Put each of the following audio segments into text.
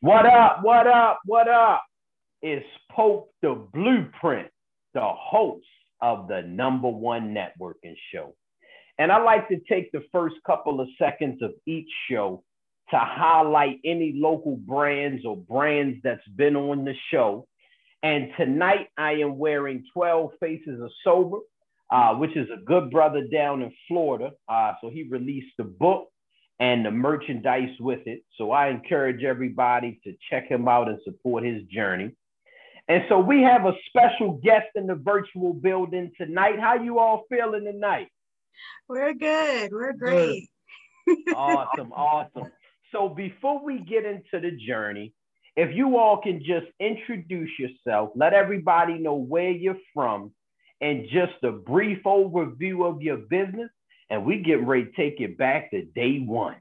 What up? What up? What up? It's Pope the Blueprint, the host of the number one networking show. And I like to take the first couple of seconds of each show to highlight any local brands or brands that's been on the show. And tonight I am wearing 12 Faces of Sober, uh, which is a good brother down in Florida. Uh, so he released the book and the merchandise with it. So I encourage everybody to check him out and support his journey. And so we have a special guest in the virtual building tonight. How you all feeling tonight? We're good. We're great. Good. awesome, awesome. So before we get into the journey, if you all can just introduce yourself, let everybody know where you're from, and just a brief overview of your business, and we get ready to take it back to day one.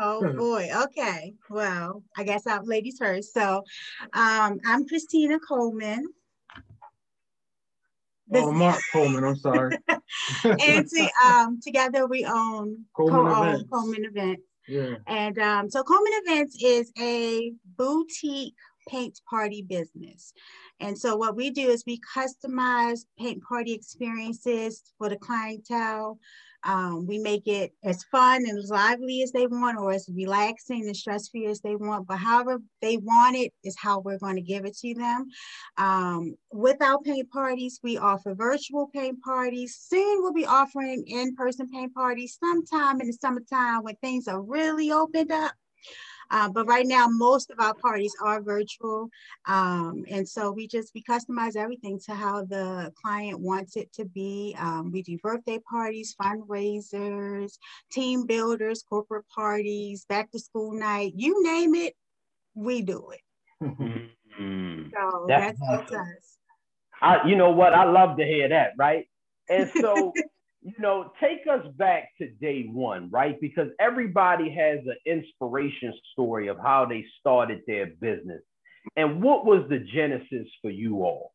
Oh boy. Okay. Well, I guess I'm ladies first. So um, I'm Christina Coleman. This oh, Mark Coleman. I'm sorry. and to, um, together we own Coleman co-own Events. Coleman Events. Yeah. And um, so Coleman Events is a boutique paint party business. And so what we do is we customize paint party experiences for the clientele. Um, we make it as fun and as lively as they want, or as relaxing and stress free as they want. But however they want it is how we're going to give it to them. Um, with our paint parties, we offer virtual paint parties. Soon we'll be offering in person paint parties sometime in the summertime when things are really opened up. Uh, but right now, most of our parties are virtual. Um, and so we just, we customize everything to how the client wants it to be. Um, we do birthday parties, fundraisers, team builders, corporate parties, back to school night, you name it, we do it. Mm-hmm. So that's, that's us. I, you know what? I love to hear that, right? And so you know, take us back to day one, right? Because everybody has an inspiration story of how they started their business. And what was the genesis for you all?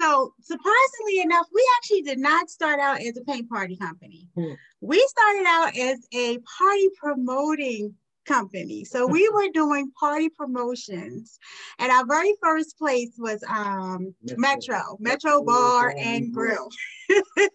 So, surprisingly enough, we actually did not start out as a paint party company. Hmm. We started out as a party promoting company. So we were doing party promotions, and our very first place was um, Metro, Metro, Metro Bar and Grill.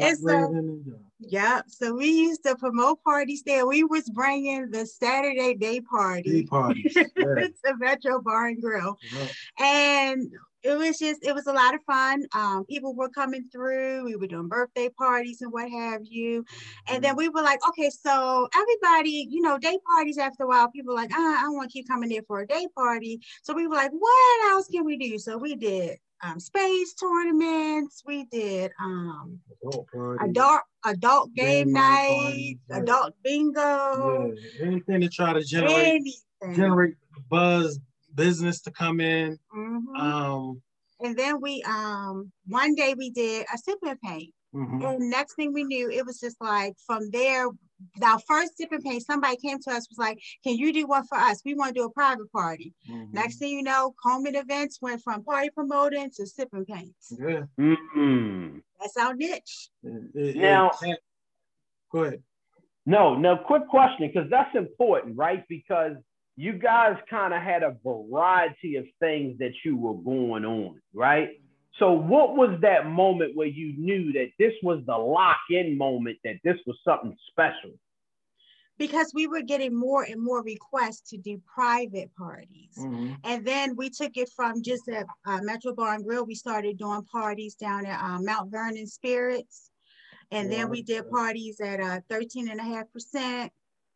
and so, yeah, so we used to promote parties there. We was bringing the Saturday day party, day parties, yeah. to Metro Bar and Grill, yeah. and it was just it was a lot of fun. Um, people were coming through. We were doing birthday parties and what have you. And then mm-hmm. we were like okay so everybody you know day parties after a while people were like uh, i don't want to keep coming there for a day party. So we were like what else can we do? So we did um, space tournaments. We did um, adult adult game, game night adult bingo. Yeah. anything to try to generate anything. generate buzz business to come in. Mm-hmm. Um, and then we um one day we did a sip and paint. Mm-hmm. And next thing we knew, it was just like from there, our first sip and paint, somebody came to us, was like, Can you do one for us? We want to do a private party. Mm-hmm. Next thing you know, Coleman events went from party promoting to sip and paints. Yeah. Mm-hmm. That's our niche. now, go ahead. No, no, quick question, because that's important, right? Because you guys kind of had a variety of things that you were going on, right? So, what was that moment where you knew that this was the lock in moment, that this was something special? Because we were getting more and more requests to do private parties. Mm-hmm. And then we took it from just a Metro Bar and Grill, we started doing parties down at uh, Mount Vernon Spirits. And then we did parties at uh, 13 and a half percent.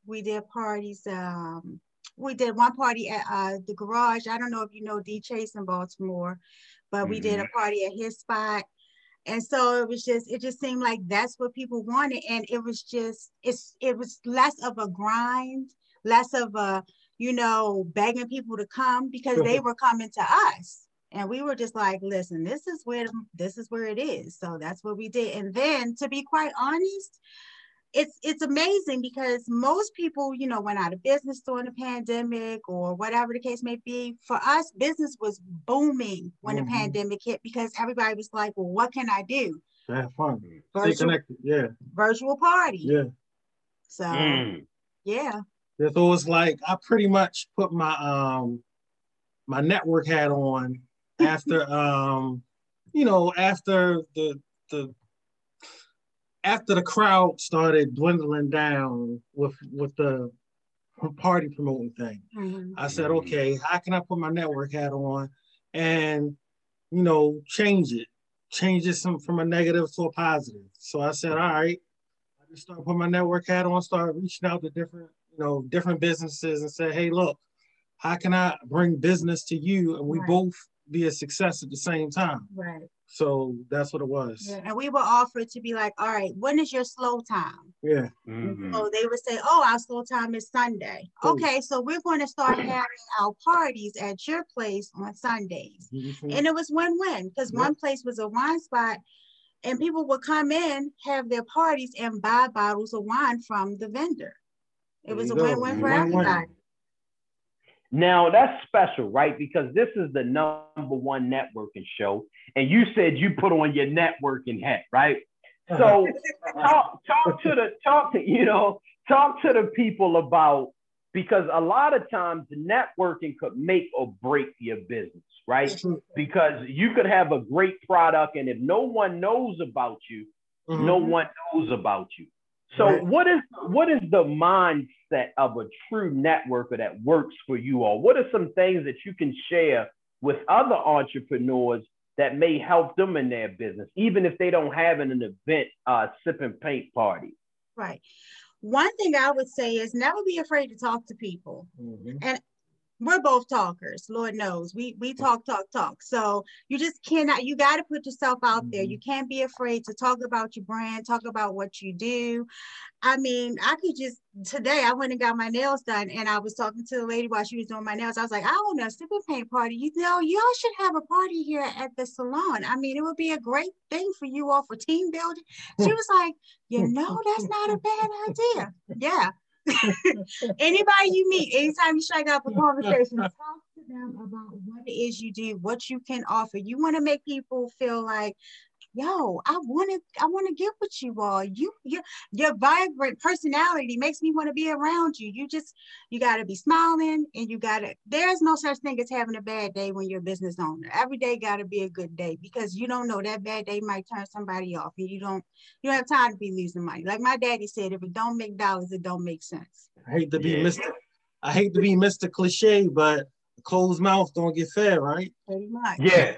We did parties um, we did one party at uh, the garage. I don't know if you know D Chase in Baltimore, but mm-hmm. we did a mm-hmm. party at his spot. And so it was just, it just seemed like that's what people wanted. And it was just, it's, it was less of a grind, less of a, you know, begging people to come because they were coming to us. And we were just like, listen, this is where, this is where it is. So that's what we did. And then to be quite honest, it's it's amazing because most people you know went out of business during the pandemic or whatever the case may be. For us business was booming when mm-hmm. the pandemic hit because everybody was like well what can i do? Have fun. Virtual, Stay connected. Yeah. Virtual party. Yeah. So mm. yeah So it was like I pretty much put my um my network hat on after um you know after the the after the crowd started dwindling down with with the party promoting thing. Mm-hmm. I said, okay, how can I put my network hat on and you know change it, change it some from a negative to a positive. So I said, all right, I just started putting my network hat on, started reaching out to different you know different businesses and said, hey, look, how can I bring business to you and we right. both be a success at the same time? Right. So that's what it was. Yeah. And we were offered to be like, all right, when is your slow time? Yeah. Mm-hmm. So they would say, oh, our slow time is Sunday. Cool. Okay, so we're going to start having our parties at your place on Sundays. Mm-hmm. And it was win-win because yep. one place was a wine spot and people would come in, have their parties and buy bottles of wine from the vendor. It was a win-win for everybody. Now that's special, right? Because this is the number one networking show, and you said you put on your networking hat, right? So talk, talk to the talk to you know talk to the people about because a lot of times networking could make or break your business, right? Because you could have a great product, and if no one knows about you, mm-hmm. no one knows about you. So right. what is what is the mindset of a true networker that works for you all? What are some things that you can share with other entrepreneurs that may help them in their business, even if they don't have an, an event uh, sip and paint party? Right. One thing I would say is never be afraid to talk to people. Mm-hmm. And we're both talkers lord knows. We we talk talk talk. So you just cannot you got to put yourself out mm-hmm. there you can't be afraid to talk about your brand talk about what you do. I mean i could just today i went and got my nails done and i was talking to the lady while she was doing my nails. I was like i want a and paint party. You know y'all should have a party here at the salon. I mean it would be a great thing for you all for team building. She was like you know that's not a bad idea. Yeah Anybody you meet, anytime you strike up a conversation, talk to them about what it is you do, what you can offer. You want to make people feel like yo, I want to, I want to get with you all. You, your, your vibrant personality makes me want to be around you. You just, you got to be smiling and you got to, there's no such thing as having a bad day when you're a business owner. Every day got to be a good day because you don't know that bad day might turn somebody off and you don't, you don't have time to be losing money. Like my daddy said, if it don't make dollars, it don't make sense. I hate to be yeah. Mr. I hate to be Mr. Cliche, but closed mouth don't get fed, right? Pretty much. Yeah.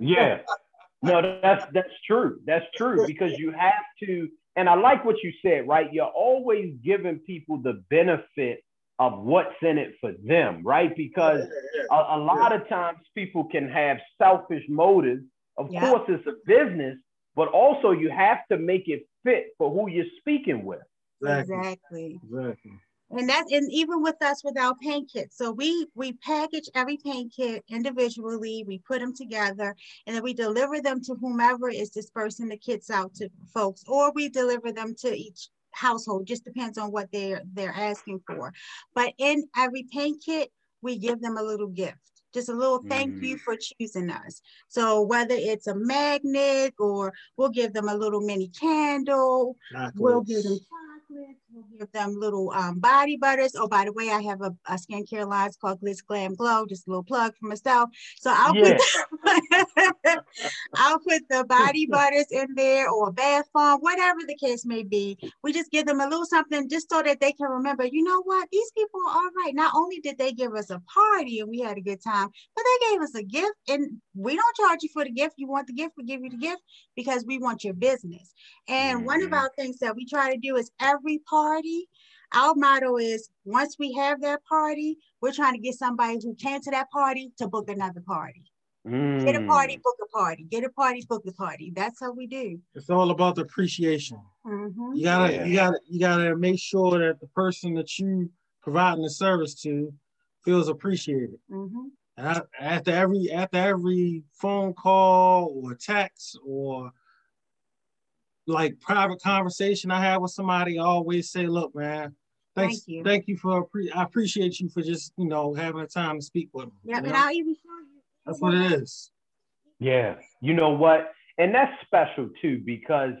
Yeah. No, that's that's true. That's true because you have to, and I like what you said, right? You're always giving people the benefit of what's in it for them, right? Because a, a lot of times people can have selfish motives. Of yeah. course, it's a business, but also you have to make it fit for who you're speaking with. Exactly. Exactly and that's and even with us with our paint kits. So we we package every paint kit individually we put them together and then we deliver them to whomever is dispersing the kits out to folks or we deliver them to each household. Just depends on what they're they're asking for. But in every paint kit we give them a little gift just a little thank mm. you for choosing us. So whether it's a magnet or we'll give them a little mini candle, we'll give them chocolates, we'll give them little um, body butters. Oh, by the way, I have a, a skincare line it's called Glitz Glam Glow, just a little plug for myself. So I'll yeah. put I'll put the body butters in there or bath bomb, whatever the case may be. We just give them a little something just so that they can remember, you know what, these people are all right. Not only did they give us a party and we had a good time, but they gave us a gift and we don't charge you for the gift. You want the gift, we give you the gift because we want your business. And mm-hmm. one of mm-hmm. our things that we try to do is every party, our motto is once we have that party, we're trying to get somebody who came to that party to book another party. Mm. Get a party, book a party. Get a party, book a party. That's how we do. It's all about the appreciation. Mm-hmm. You gotta, yeah. you gotta, you gotta make sure that the person that you providing the service to feels appreciated. Mm-hmm after every after every phone call or text or like private conversation I have with somebody, I always say, "Look, man, thanks, thank you, thank you for I appreciate you for just you know having the time to speak with me." Yeah, and I'll even show you. That's what it is. Yeah, you know what, and that's special too because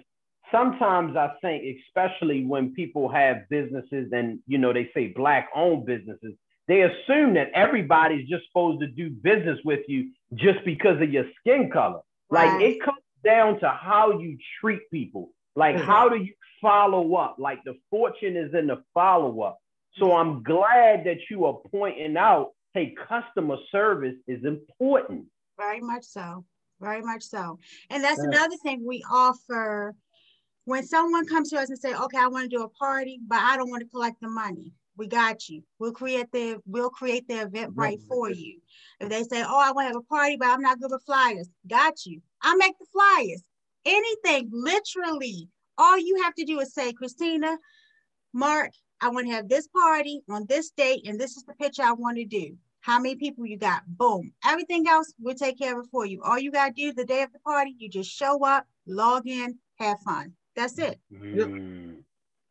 sometimes I think, especially when people have businesses and you know they say black owned businesses, they assume that everybody's just supposed to do business with you just because of your skin color. Right. Like it comes down to how you treat people. Like mm-hmm. how do you follow up? Like the fortune is in the follow up. So I'm glad that you are pointing out, hey, customer service is important. Very much so. Very much so. And that's yeah. another thing we offer when someone comes to us and say, okay, I want to do a party, but I don't want to collect the money. We got you. We'll create the we'll create the event right for you. If they say, oh, I want to have a party, but I'm not good with flyers, got you. I make the flyers. Anything, literally. All you have to do is say, Christina, Mark, I want to have this party on this date, and this is the picture I want to do. How many people you got? Boom. Everything else, we'll take care of it for you. All you got to do the day of the party, you just show up, log in, have fun. That's it. Mm.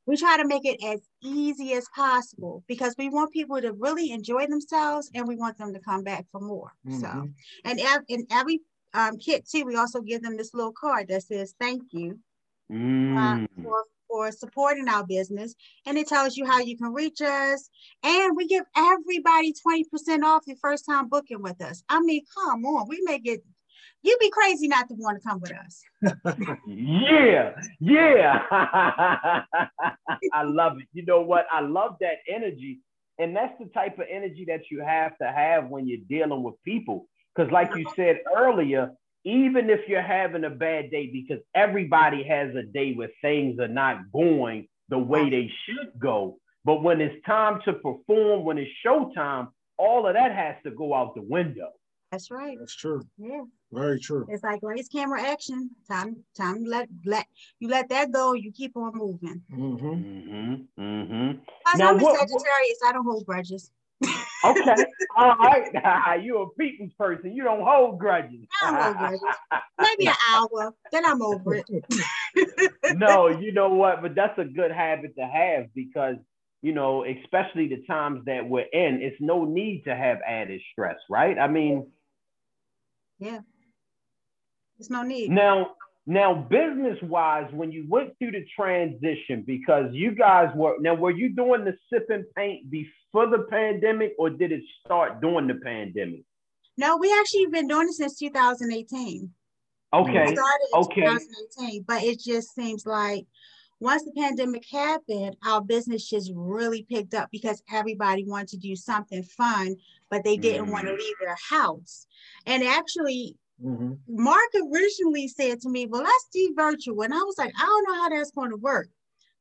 We try to make it as easy as possible because we want people to really enjoy themselves and we want them to come back for more. Mm-hmm. So, and in every um, kit too, we also give them this little card that says thank you mm. uh, for for supporting our business. And it tells you how you can reach us. And we give everybody 20% off your first time booking with us. I mean, come on, we make it you'd be crazy not to want to come with us. yeah, yeah. I love it. You know what? I love that energy. And that's the type of energy that you have to have when you're dealing with people. Because, like you said earlier, even if you're having a bad day, because everybody has a day where things are not going the way they should go. But when it's time to perform, when it's showtime, all of that has to go out the window. That's right. That's true. Yeah. Very true. It's like race camera action. Time, time. Let let you let that go. You keep on moving. Mm-hmm. Mm-hmm. mm-hmm. Now, I'm a Sagittarius. I don't hold grudges. okay. All right. You're a people's person. You don't hold grudges. I don't hold grudges. Maybe an hour. Then I'm over it. no, you know what? But that's a good habit to have because you know, especially the times that we're in, it's no need to have added stress, right? I mean, yeah. There's no need. Now, now business wise, when you went through the transition, because you guys were now, were you doing the sip and paint before the pandemic, or did it start during the pandemic? No, we actually been doing it since 2018. Okay. okay. 2018, but it just seems like once the pandemic happened, our business just really picked up because everybody wanted to do something fun, but they didn't mm. want to leave their house. And actually, Mm-hmm. Mark originally said to me, Well, let's do virtual. And I was like, I don't know how that's going to work.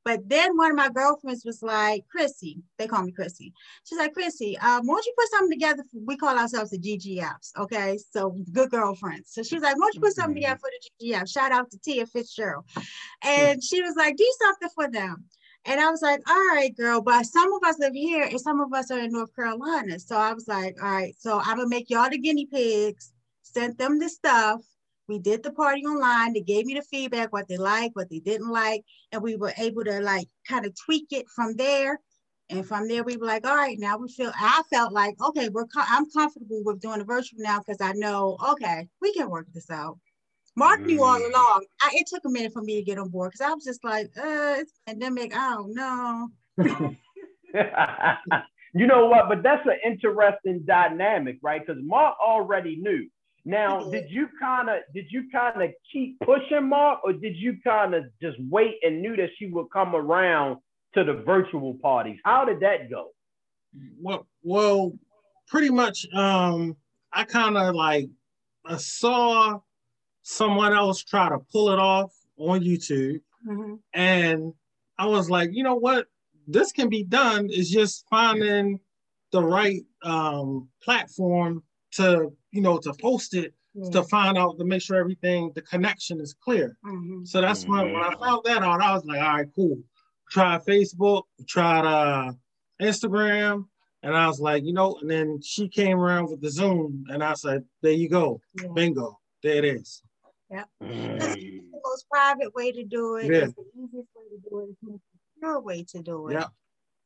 But then one of my girlfriends was like, Chrissy, they call me Chrissy. She's like, Chrissy, um, why don't you put something together? For, we call ourselves the GGFs. Okay. So good girlfriends. So she's like, why don't you put something together for the GGF? Shout out to Tia Fitzgerald. And she was like, do something for them. And I was like, all right, girl, but some of us live here and some of us are in North Carolina. So I was like, all right, so I'm gonna make y'all the guinea pigs sent them the stuff. We did the party online. They gave me the feedback, what they liked, what they didn't like, and we were able to like kind of tweak it from there. And from there, we were like, all right, now we feel. I felt like, okay, we're. I'm comfortable with doing a virtual now because I know, okay, we can work this out. Mark mm. knew all along. I, it took a minute for me to get on board because I was just like, uh, it's pandemic. I don't know. you know what? But that's an interesting dynamic, right? Because Mark already knew. Now, did you kind of did you kind of keep pushing Mark, or did you kind of just wait and knew that she would come around to the virtual parties? How did that go? Well, well, pretty much. Um, I kind of like I saw someone else try to pull it off on YouTube, mm-hmm. and I was like, you know what, this can be done. Is just finding the right um, platform to you know to post it mm-hmm. to find out to make sure everything the connection is clear. Mm-hmm. So that's mm-hmm. when when I found that out, I was like, all right, cool. Tried Facebook, tried uh, Instagram, and I was like, you know, and then she came around with the Zoom, and I said, there you go, yeah. bingo, there it is. Yeah, mm. the most private way to do it. Yeah. It's the easiest way to do it. It's the secure way to do it. Yeah.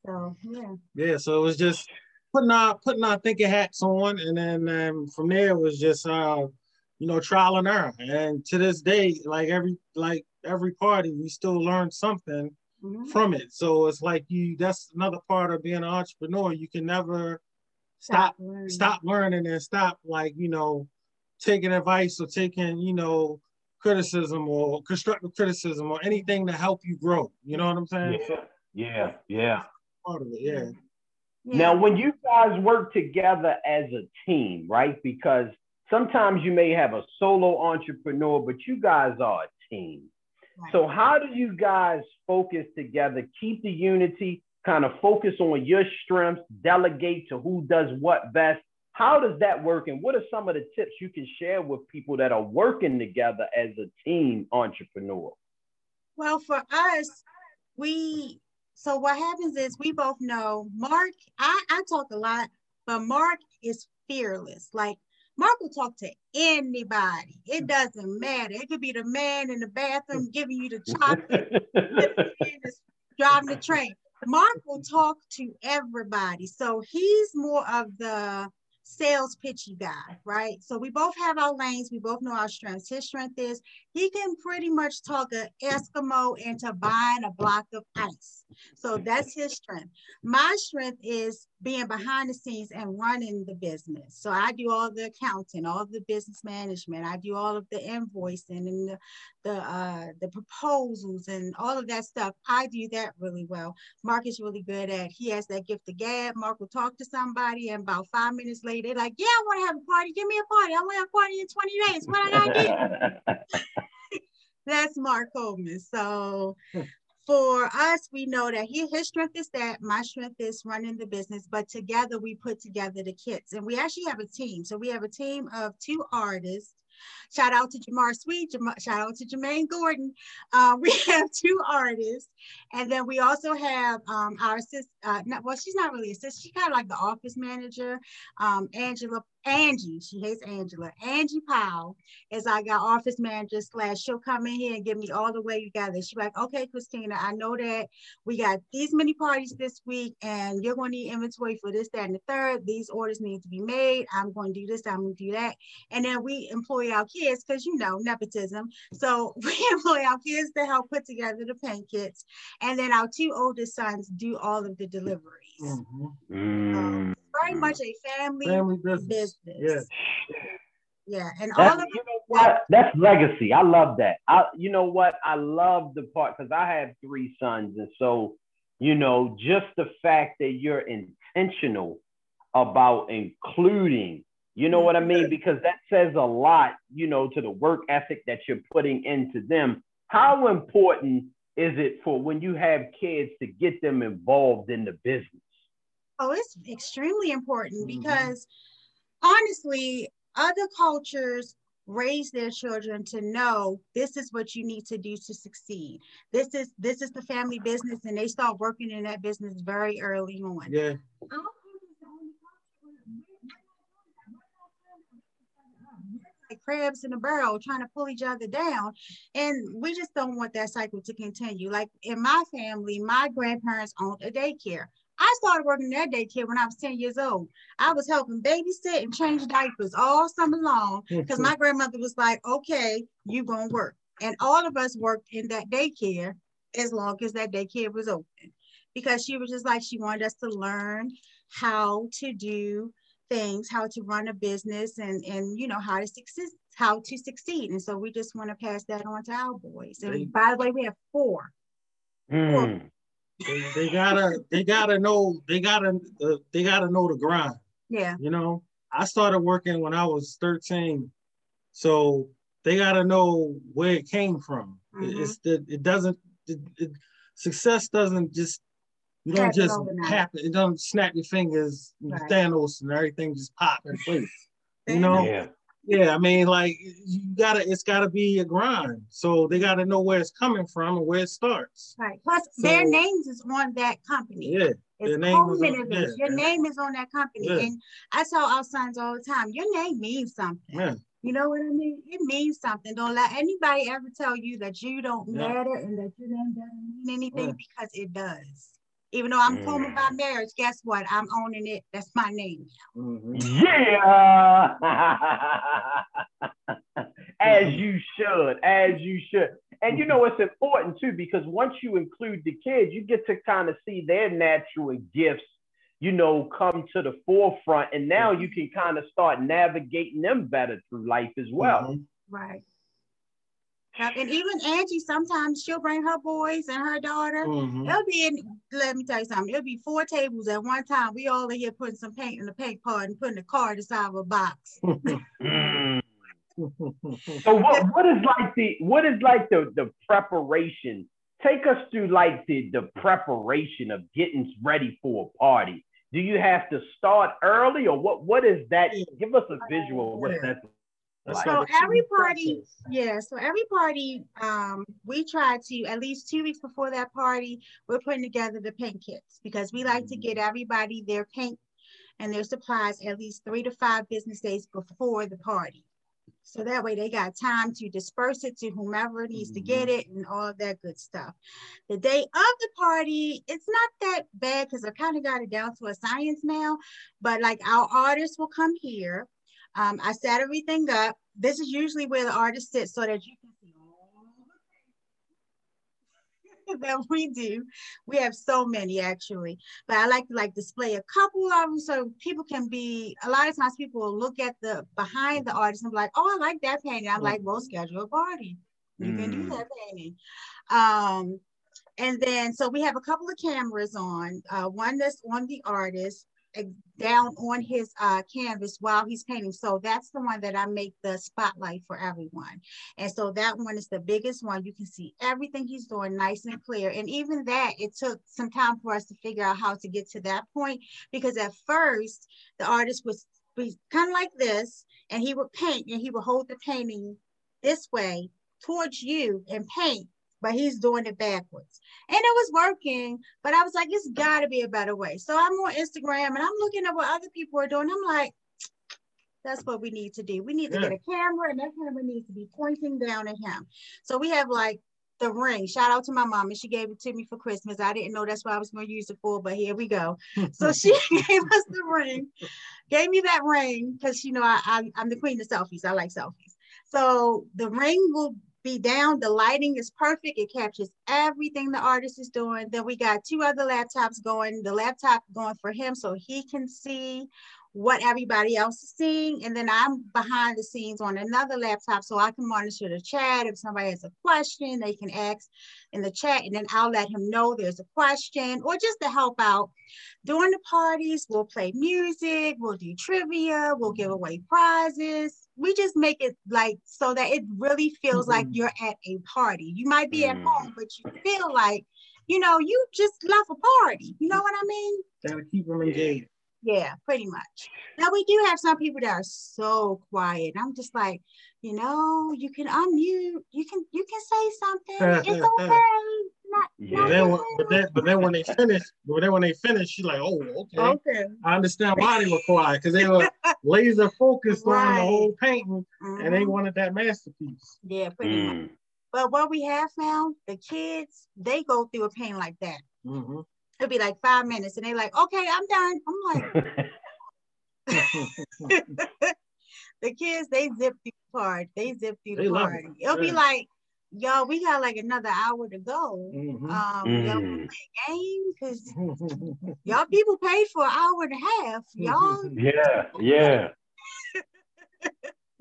So yeah. Yeah. So it was just putting our putting our thinking hats on, and then um, from there it was just uh, you know, trial and error. And to this day, like every like every party, we still learn something mm-hmm. from it. So it's like you that's another part of being an entrepreneur. You can never stop stop learning, stop learning and stop like, you know, taking advice or taking, you know, criticism or constructive criticism or anything to help you grow. You know what I'm saying? Yeah, yeah, yeah. Part of it, yeah. Yeah. Now, when you guys work together as a team, right? Because sometimes you may have a solo entrepreneur, but you guys are a team. Right. So, how do you guys focus together, keep the unity, kind of focus on your strengths, delegate to who does what best? How does that work? And what are some of the tips you can share with people that are working together as a team entrepreneur? Well, for us, we so what happens is we both know Mark, I, I talk a lot, but Mark is fearless. Like Mark will talk to anybody. It doesn't matter. It could be the man in the bathroom giving you the chocolate, driving the train. Mark will talk to everybody. So he's more of the sales pitchy guy, right? So we both have our lanes. We both know our strengths. His strength is he can pretty much talk an Eskimo into buying a block of ice. So that's his strength. My strength is being behind the scenes and running the business. So I do all the accounting, all the business management. I do all of the invoicing and the the, uh, the proposals and all of that stuff. I do that really well. Mark is really good at. He has that gift of gab. Mark will talk to somebody, and about five minutes later, they're like, "Yeah, I want to have a party. Give me a party. I want to have a party in 20 days. What did I do?" That's Mark Coleman. So for us, we know that he, his strength is that, my strength is running the business, but together we put together the kits. And we actually have a team. So we have a team of two artists Shout out to Jamar Sweet, Jam- shout out to Jermaine Gordon. Uh, we have two artists, and then we also have um, our assist. Uh, well, she's not really assistant. She's kind of like the office manager, um, Angela Angie, she hates Angela. Angie Powell is like got office manager slash she'll come in here and give me all the way you together. She's like, okay, Christina, I know that we got these many parties this week and you're going to need inventory for this, that, and the third. These orders need to be made. I'm going to do this, I'm going to do that. And then we employ our kids because you know, nepotism. So we employ our kids to help put together the paint kits. And then our two oldest sons do all of the deliveries. Mm-hmm. Um, very. Much a family, family business. business. Yeah. Yeah, and that's, all of you know what? That's legacy. I love that. I, you know what? I love the part because I have three sons, and so you know, just the fact that you're intentional about including, you know what I mean? Mm-hmm. Because that says a lot, you know, to the work ethic that you're putting into them. How important is it for when you have kids to get them involved in the business? Oh, it's extremely important mm-hmm. because honestly, other cultures raise their children to know this is what you need to do to succeed. This is this is the family business, and they start working in that business very early on. Yeah. Like crabs in a barrel trying to pull each other down. And we just don't want that cycle to continue. Like in my family, my grandparents owned a daycare. I started working in that daycare when I was 10 years old. I was helping babysit and change diapers all summer long because my grandmother was like, okay, you gonna work. And all of us worked in that daycare as long as that daycare was open because she was just like, she wanted us to learn how to do things, how to run a business and, and you know, how to succeed, how to succeed. And so we just want to pass that on to our boys. And by the way, we have four. Mm. four they, they gotta they gotta know they gotta uh, they gotta know the grind. Yeah. You know, I started working when I was 13. So they gotta know where it came from. Mm-hmm. It's the it doesn't it, it, success doesn't just you don't just happen. It doesn't snap your fingers, right. Thanos, and everything just pop in place. you know, yeah. Yeah, I mean, like you gotta, it's gotta be a grind. So they gotta know where it's coming from and where it starts. Right. Plus, so, their names is on that company. Yeah. It's their name on, yeah, Your name is on that company, yeah. and I tell our sons all the time, your name means something. Yeah. You know what I mean? It means something. Don't let anybody ever tell you that you don't yeah. matter and that your name doesn't mean anything because it does. Even though I'm mm. about marriage, guess what? I'm owning it. That's my name. Mm-hmm. Yeah. as you should, as you should. And you know it's important too because once you include the kids, you get to kind of see their natural gifts, you know, come to the forefront, and now you can kind of start navigating them better through life as well. Mm-hmm. Right. And even Angie, sometimes she'll bring her boys and her daughter. Mm-hmm. It'll be in, let me tell you something, it'll be four tables at one time. We all in here putting some paint in the paint pot and putting the card inside of a box. so what, what is like the what is like the the preparation? Take us through like the the preparation of getting ready for a party. Do you have to start early or what what is that? Give us a visual of what that's like. So every party, yeah. So every party, um, we try to at least two weeks before that party, we're putting together the paint kits because we like to mm-hmm. get everybody their paint and their supplies at least three to five business days before the party. So that way they got time to disperse it to whomever needs to get mm-hmm. it and all of that good stuff. The day of the party, it's not that bad because I kind of got it down to a science now, but like our artists will come here. Um, I set everything up. This is usually where the artist sits so that you can see all that we do. We have so many actually, but I like to like display a couple of them so people can be. A lot of times people will look at the behind the artist and be like, "Oh, I like that painting." I'm like, "Well, schedule a party. You mm. can do mm. that painting." Um, and then so we have a couple of cameras on. Uh, one that's on the artist, down on his uh, canvas while he's painting. So that's the one that I make the spotlight for everyone. And so that one is the biggest one. You can see everything he's doing nice and clear. And even that, it took some time for us to figure out how to get to that point because at first the artist was, kind of like this and he would paint and he would hold the painting this way towards you and paint but he's doing it backwards. And it was working, but I was like, it's got to be a better way. So I'm on Instagram and I'm looking at what other people are doing. I'm like, that's what we need to do. We need to yeah. get a camera, and that camera needs to be pointing down at him. So we have like the ring. Shout out to my mom, and she gave it to me for Christmas. I didn't know that's what I was going to use it for, but here we go. so she gave us the ring, gave me that ring because you know I, I I'm the queen of selfies. I like selfies. So the ring will be down. The lighting is perfect. It captures everything the artist is doing. Then we got two other laptops going, the laptop going for him so he can see what everybody else is seeing. And then I'm behind the scenes on another laptop so I can monitor the chat. If somebody has a question, they can ask in the chat and then I'll let him know there's a question or just to help out. During the parties, we'll play music, we'll do trivia, we'll give away prizes. We just make it like so that it really feels mm-hmm. like you're at a party. You might be mm-hmm. at home, but you feel like, you know, you just left a party. You know what I mean? Gotta keep them engaged. Yeah, pretty much. Now we do have some people that are so quiet. I'm just like, you know, you can unmute, you can you can say something. It's okay. Not, yeah. Not then, but then but then when they finish, but then when they finish, she's like, oh, okay. Okay. I understand why they were quiet because they were laser focused right. on the whole painting mm-hmm. and they mm-hmm. wanted that masterpiece. Yeah, pretty mm. much. But what we have found, the kids, they go through a pain like that. Mm-hmm it'll be like five minutes, and they're like, "Okay, I'm done." I'm like, the kids they zip through the part. They zip through the part. It. It'll yeah. be like, y'all, we got like another hour to go. Mm-hmm. Um, mm. y'all play a game because y'all people paid for an hour and a half. Y'all. Yeah, yeah.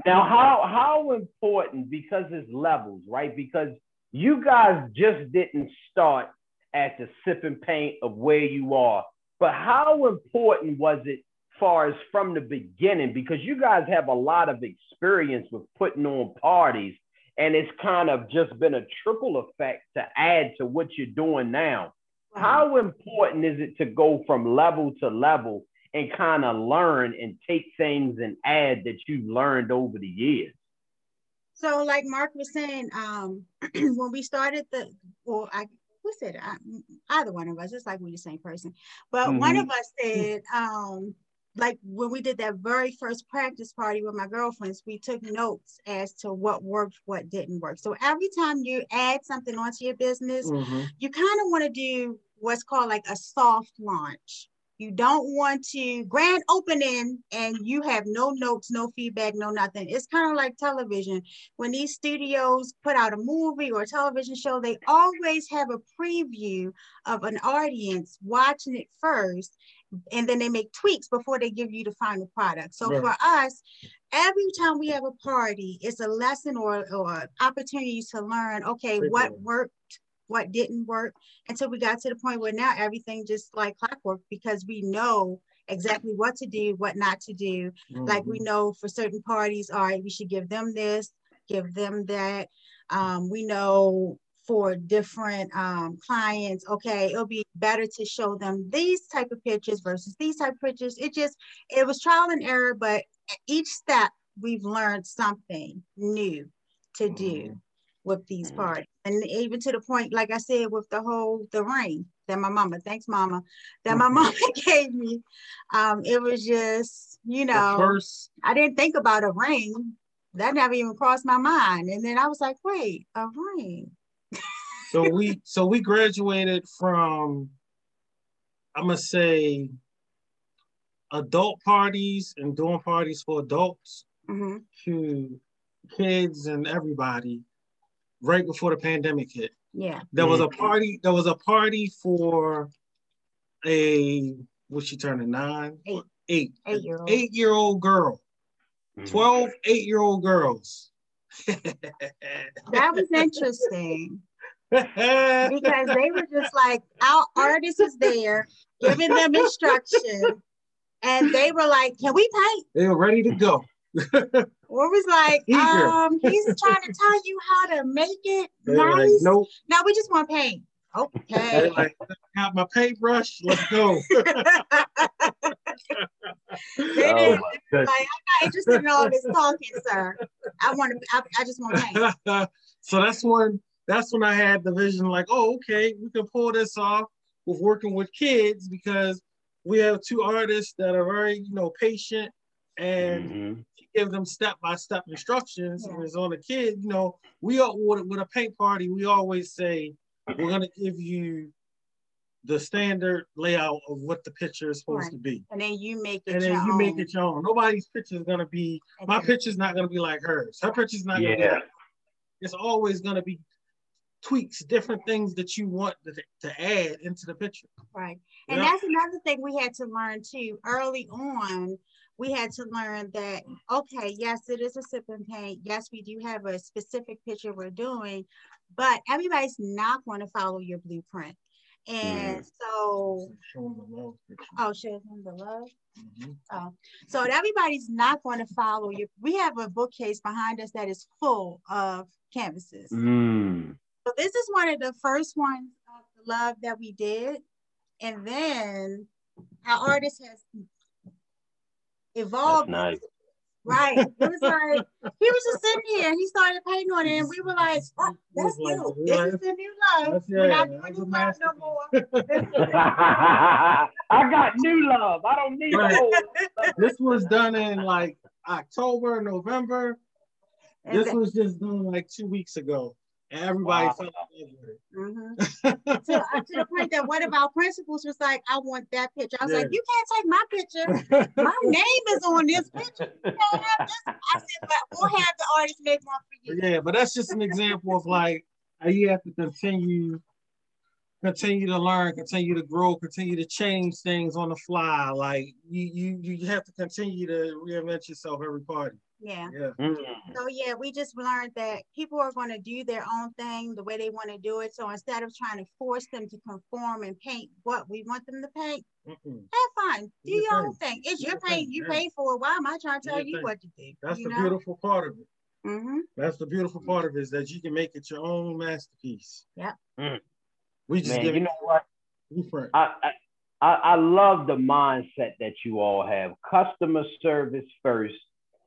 now, how how important because it's levels, right? Because you guys just didn't start at the sipping paint of where you are. But how important was it far as from the beginning? Because you guys have a lot of experience with putting on parties, and it's kind of just been a triple effect to add to what you're doing now. How important is it to go from level to level and kind of learn and take things and add that you've learned over the years? So, like Mark was saying, um, when we started the, well, I who said it? I, either one of us, it's like we're the same person. But mm-hmm. one of us said, um, like when we did that very first practice party with my girlfriends, we took notes as to what worked, what didn't work. So every time you add something onto your business, mm-hmm. you kind of want to do what's called like a soft launch. You don't want to grand opening and you have no notes, no feedback, no nothing. It's kind of like television. When these studios put out a movie or a television show, they always have a preview of an audience watching it first and then they make tweaks before they give you the final product. So right. for us, every time we have a party, it's a lesson or, or opportunity to learn, okay, what worked, what didn't work until we got to the point where now everything just like clockwork because we know exactly what to do, what not to do. Mm-hmm. Like we mm-hmm. know for certain parties, all right, we should give them this, give them that. Um, we know for different um, clients, okay, it'll be better to show them these type of pictures versus these type of pictures. It just, it was trial and error, but each step we've learned something new to do. Mm-hmm with these mm. parties. And even to the point, like I said, with the whole the ring that my mama, thanks mama, that my mm-hmm. mama gave me. Um, it was just, you know, first, I didn't think about a ring. That never even crossed my mind. And then I was like, wait, a ring. So we so we graduated from I'm gonna say adult parties and doing parties for adults mm-hmm. to kids and everybody right before the pandemic hit. Yeah. There was a party. There was a party for a was she turning nine? Eight. Eight. Eight year old. Eight year old girl. Mm. 12 eight year old girls. that was interesting. Because they were just like our artist is there giving them instruction and they were like can we paint they were ready to go or was like, um, he's trying to tell you how to make it They're nice. Like, nope. No, we just want paint. Okay. like, have my paintbrush. Let's go. they oh like, I'm not interested in all this talking, sir. I want to. I, I just want paint. so that's when that's when I had the vision, like, oh, okay, we can pull this off with working with kids because we have two artists that are very, you know, patient and mm-hmm give them step by step instructions. Yeah. And it's on the kid, you know, we all with, with a paint party, we always say we're gonna give you the standard layout of what the picture is supposed right. to be. And then you make it and then you own. make it your own. Nobody's picture is gonna be okay. my picture's not gonna be like hers. Her picture's not yeah. gonna be like it's always gonna be tweaks, different things that you want to, to add into the picture. Right. And that's another thing we had to learn too early on we had to learn that, okay, yes, it is a sip and paint. Yes, we do have a specific picture we're doing, but everybody's not going to follow your blueprint. And mm. so, oh, show them the love. Mm-hmm. Oh, so everybody's not going to follow you. We have a bookcase behind us that is full of canvases. Mm. So this is one of the first ones of the love that we did, and then our artist has evolved. Nice. Right. It was like he was just sitting here and he started painting on it, and we were like, oh, "That's new. This is a new love. We're not doing new love no more." I got new love. I don't need right. This was done in like October, November. This was just done like two weeks ago. Everybody wow. fell in love with it. Mm-hmm. to, uh, to, the point that one of our principals was like, I want that picture. I was yeah. like, you can't take my picture. My name is on this picture. You can't have this. I said, but we'll have the artist make one for you. Yeah, but that's just an example of like you have to continue continue to learn, continue to grow, continue to change things on the fly. Like you you you have to continue to reinvent yourself every party. Yeah. yeah. Mm. So yeah, we just learned that people are going to do their own thing the way they want to do it. So instead of trying to force them to conform and paint what we want them to paint, mm-hmm. have fun. Do your own thing. It's your paint. You yeah. pay for it. Why am I trying to tell you what to do? That's you the know? beautiful part of it. Mm-hmm. That's the beautiful part of it is that you can make it your own masterpiece. Yeah. Mm. We just Man, you know what? I, I I, I love the mindset that you all have. Customer service first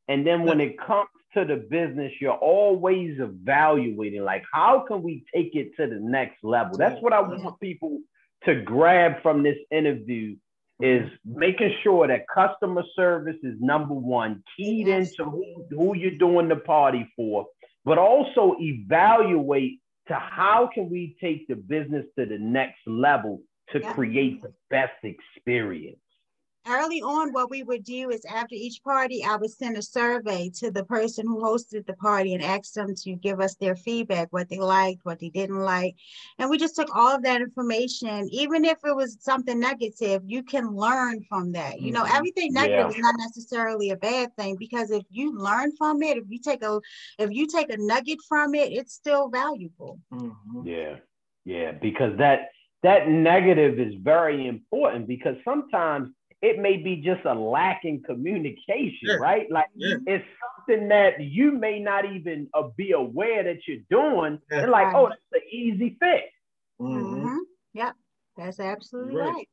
and then when it comes to the business, you're always evaluating like, how can we take it to the next level? That's what I want people to grab from this interview mm-hmm. is making sure that customer service is number one, keyed into who, who you're doing the party for, but also evaluate to how can we take the business to the next level to yeah. create the best experience early on, what we would do is after each party, I would send a survey to the person who hosted the party and ask them to give us their feedback, what they liked, what they didn't like. And we just took all of that information, even if it was something negative, you can learn from that. You know, mm-hmm. everything negative yeah. is not necessarily a bad thing because if you learn from it, if you take a if you take a nugget from it, it's still valuable. Mm-hmm. Yeah. Yeah, because that that negative is very important because sometimes it may be just a lack in communication, yeah. right? Like yeah. it's something that you may not even uh, be aware that you're doing. Yeah. They're like, oh, that's an easy fix. Mm-hmm. mm-hmm. Yep, that's absolutely right. right.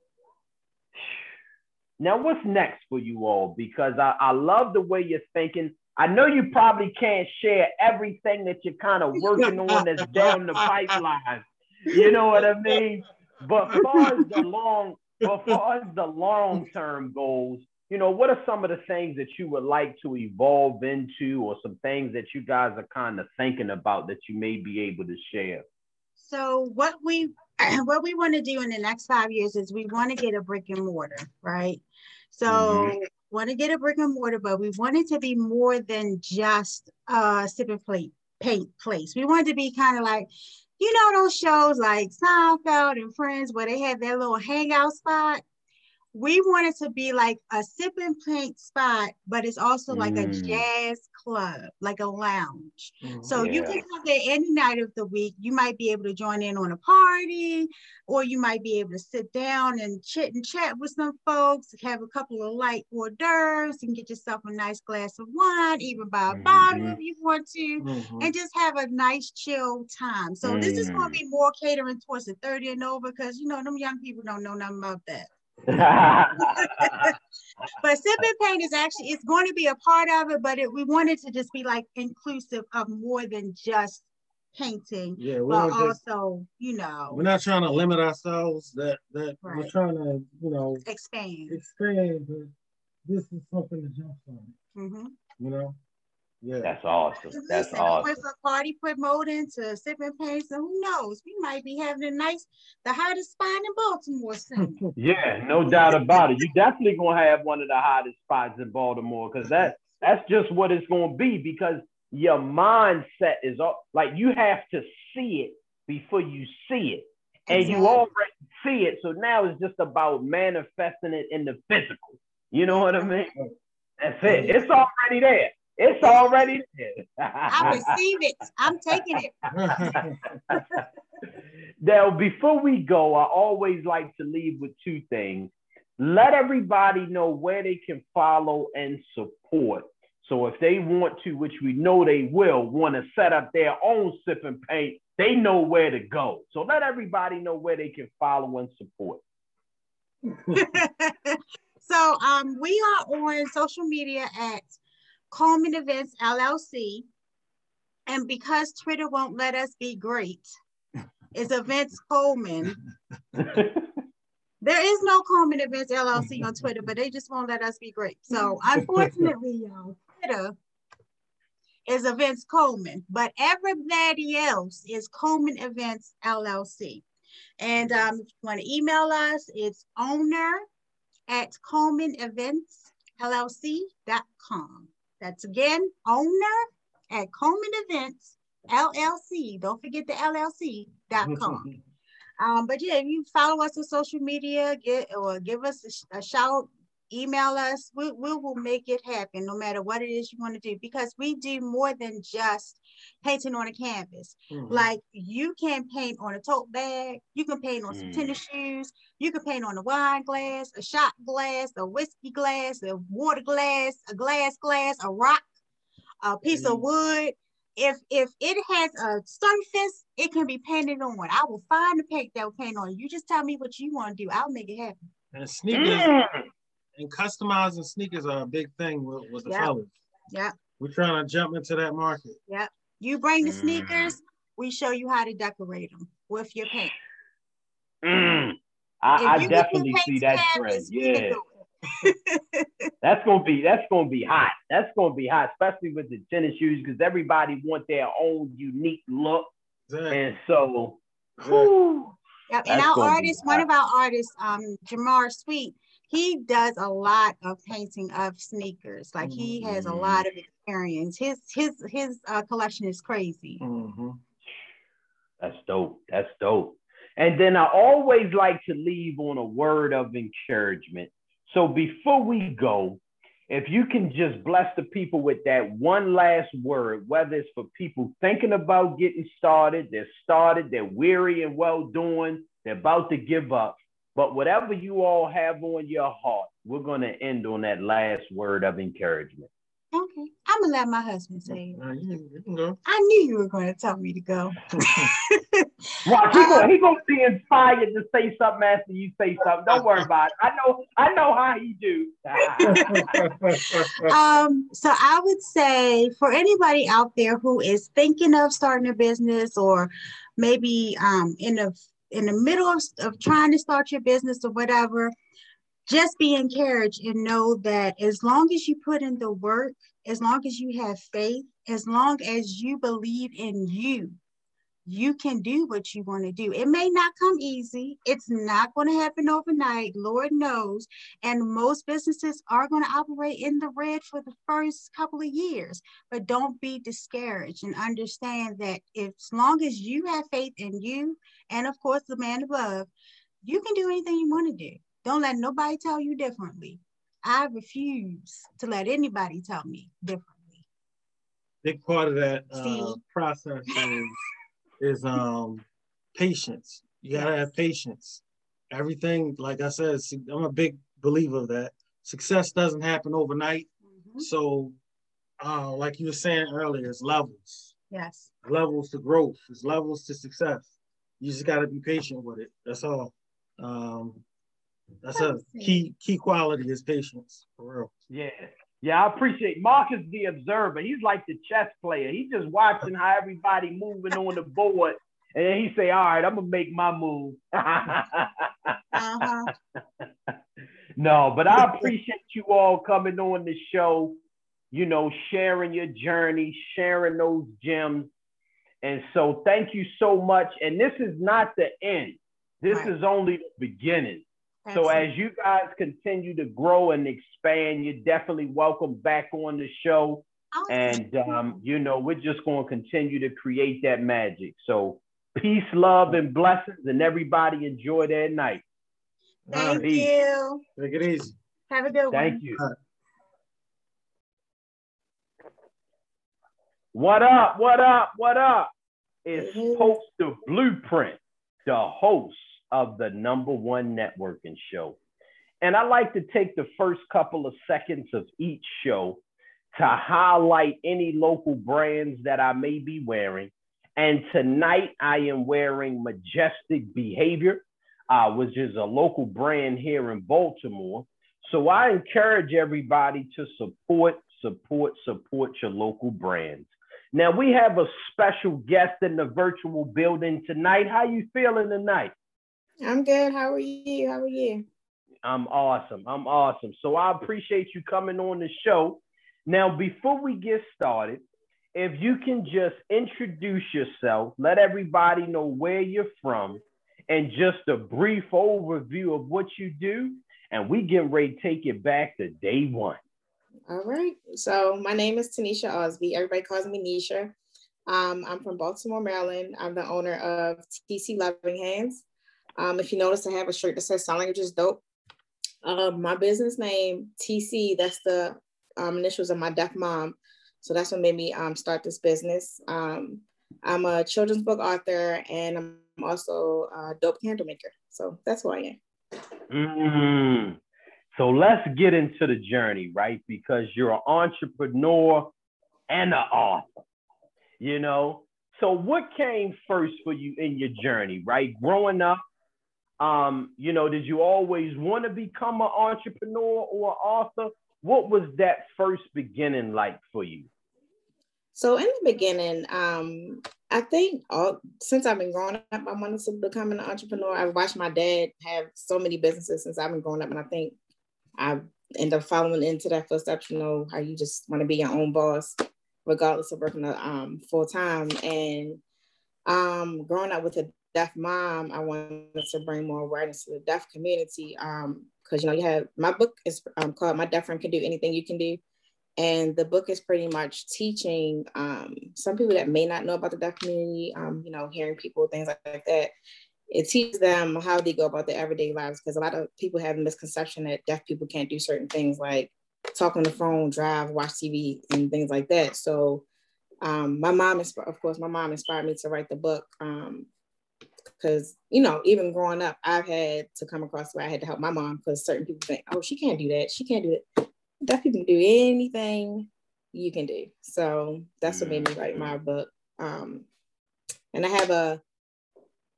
Now, what's next for you all? Because I, I love the way you're thinking. I know you probably can't share everything that you're kind of working on that's down the pipeline. You know what I mean? But far as the long but far as the long term goals, you know, what are some of the things that you would like to evolve into, or some things that you guys are kind of thinking about that you may be able to share? So what we what we want to do in the next five years is we want to get a brick and mortar, right? So mm-hmm. want to get a brick and mortar, but we want it to be more than just a sip and plate paint place. We want it to be kind of like you know those shows like Seinfeld and Friends where they had their little hangout spot? we wanted to be like a sip and paint spot, but it's also like mm. a jazz club, like a lounge. Mm, so yeah. you can come there any night of the week. You might be able to join in on a party, or you might be able to sit down and chit and chat with some folks, have a couple of light hors d'oeuvres, and get yourself a nice glass of wine, even buy a mm-hmm. bottle if you want to, mm-hmm. and just have a nice chill time. So this is going to mm. be more catering towards the 30 and over because you know them young people don't know nothing about that. but sipping paint is actually it's going to be a part of it, but it, we wanted to just be like inclusive of more than just painting. Yeah, but also, you know, we're not trying to limit ourselves. That that right. we're trying to, you know, expand. Expand. This is something to jump on. Mm-hmm. You know. Yeah. That's awesome. That's Listen, awesome. With a party promoting to sipping paints, and who knows, we might be having a nice, the hottest spot in Baltimore soon. yeah, no doubt about it. You definitely gonna have one of the hottest spots in Baltimore because that that's just what it's gonna be because your mindset is all like you have to see it before you see it. And exactly. you already see it. So now it's just about manifesting it in the physical. You know what I mean? That's it. It's already there. It's already there. I receive it. I'm taking it. now, before we go, I always like to leave with two things. Let everybody know where they can follow and support. So if they want to, which we know they will, want to set up their own sip and paint, they know where to go. So let everybody know where they can follow and support. so um, we are on social media at Coleman Events LLC. And because Twitter won't let us be great, it's Events Coleman. there is no Coleman Events LLC on Twitter, but they just won't let us be great. So unfortunately, y'all, Twitter is Events Coleman, but everybody else is Coleman Events LLC. And um, if you want to email us, it's owner at Coleman Events LLC.com. That's again, owner at Coleman Events LLC. Don't forget the LLC.com. um, but yeah, if you follow us on social media, get or give us a, a shout, email us. We, we will make it happen no matter what it is you want to do because we do more than just painting on a canvas. Mm-hmm. Like you can paint on a tote bag, you can paint on mm-hmm. some tennis mm. shoes, you can paint on a wine glass, a shot glass, a whiskey glass, a water glass, a glass glass, a rock, a piece mm-hmm. of wood. If if it has a surface, it can be painted on. I will find the paint that will paint on. You just tell me what you want to do. I'll make it happen. And sneakers mm. and customizing sneakers are a big thing with, with the yep. fellas. Yeah. We're trying to jump into that market. Yep. You bring the sneakers, mm. we show you how to decorate them with your paint. Mm. I, I definitely see that trend. Yeah. that's gonna be that's gonna be hot. That's gonna be hot, especially with the tennis shoes, because everybody want their own unique look. Exactly. And so, exactly. Yep. And our artist, one of our artists, um, Jamar Sweet, he does a lot of painting of sneakers. Like he has a mm-hmm. lot of His his his uh, collection is crazy. Mm-hmm. That's dope. That's dope. And then I always like to leave on a word of encouragement. So before we go, if you can just bless the people with that one last word, whether it's for people thinking about getting started, they're started, they're weary and well doing, they're about to give up. But whatever you all have on your heart, we're going to end on that last word of encouragement. Okay, I'm gonna let my husband say it. I knew you were going to tell me to go. Watch, he gonna, he gonna be inspired to say something after you say something. Don't worry about it. I know, I know how he do. um, so I would say for anybody out there who is thinking of starting a business or maybe um, in the in the middle of, of trying to start your business or whatever, just be encouraged and know that as long as you put in the work, as long as you have faith, as long as you believe in you, you can do what you want to do. It may not come easy. It's not going to happen overnight. Lord knows. And most businesses are going to operate in the red for the first couple of years. But don't be discouraged and understand that if, as long as you have faith in you and, of course, the man above, you can do anything you want to do. Don't let nobody tell you differently. I refuse to let anybody tell me differently. Big part of that uh, process is, is um, patience. You gotta have patience. Everything, like I said, I'm a big believer of that. Success doesn't happen overnight. Mm-hmm. So, uh, like you were saying earlier, it's levels. Yes. Levels to growth. It's levels to success. You just got to be patient with it. That's all. Um, that's a key key quality is patience for real. Yeah. Yeah, I appreciate Marcus the observer. He's like the chess player. He's just watching how everybody moving on the board. And he say, all right, I'm gonna make my move. uh-huh. no, but I appreciate you all coming on the show, you know, sharing your journey, sharing those gems. And so thank you so much. And this is not the end. This right. is only the beginning. So as you guys continue to grow and expand, you're definitely welcome back on the show. And um, you know, we're just going to continue to create that magic. So peace, love, and blessings, and everybody enjoy their night. Thank right. you. Take it easy. Have a good Thank one. Thank you. What up? What up? What up? It's. Post the Blueprint, the host of the number one networking show. And I like to take the first couple of seconds of each show to highlight any local brands that I may be wearing. And tonight I am wearing Majestic Behavior, uh, which is a local brand here in Baltimore. So I encourage everybody to support, support, support your local brands. Now we have a special guest in the virtual building tonight. How you feeling tonight? I'm good. How are you? How are you? I'm awesome. I'm awesome. So I appreciate you coming on the show. Now, before we get started, if you can just introduce yourself, let everybody know where you're from, and just a brief overview of what you do, and we get ready to take it back to day one. All right. So my name is Tanisha Osby. Everybody calls me Nisha. Um, I'm from Baltimore, Maryland. I'm the owner of TC Loving Hands. Um, if you notice, I have a shirt that says "Sign Language is Dope." Um, my business name TC. That's the um, initials of my deaf mom. So that's what made me um, start this business. Um, I'm a children's book author, and I'm also a dope candle maker. So that's who I am. Mm-hmm. So let's get into the journey, right? Because you're an entrepreneur and an author. You know, so what came first for you in your journey, right? Growing up, um, you know, did you always want to become an entrepreneur or author? What was that first beginning like for you? So in the beginning, um, I think all since I've been growing up, I wanted to become an entrepreneur. I've watched my dad have so many businesses since I've been growing up, and I think I end up following into that footsteps. You know how you just want to be your own boss, regardless of working um, full time. And um, growing up with a deaf mom, I wanted to bring more awareness to the deaf community. Um, because you know, you have my book is um, called My Deaf Friend Can Do Anything You Can Do. And the book is pretty much teaching um, some people that may not know about the deaf community, um, you know, hearing people, things like, that. It teaches them how they go about their everyday lives because a lot of people have a misconception that deaf people can't do certain things like talk on the phone, drive, watch TV, and things like that. So um, my mom, is, of course, my mom inspired me to write the book because you know, even growing up, I've had to come across where I had to help my mom because certain people think, oh, she can't do that, she can't do it. Deaf people can do anything you can do. So that's what made me write my book. Um, and I have a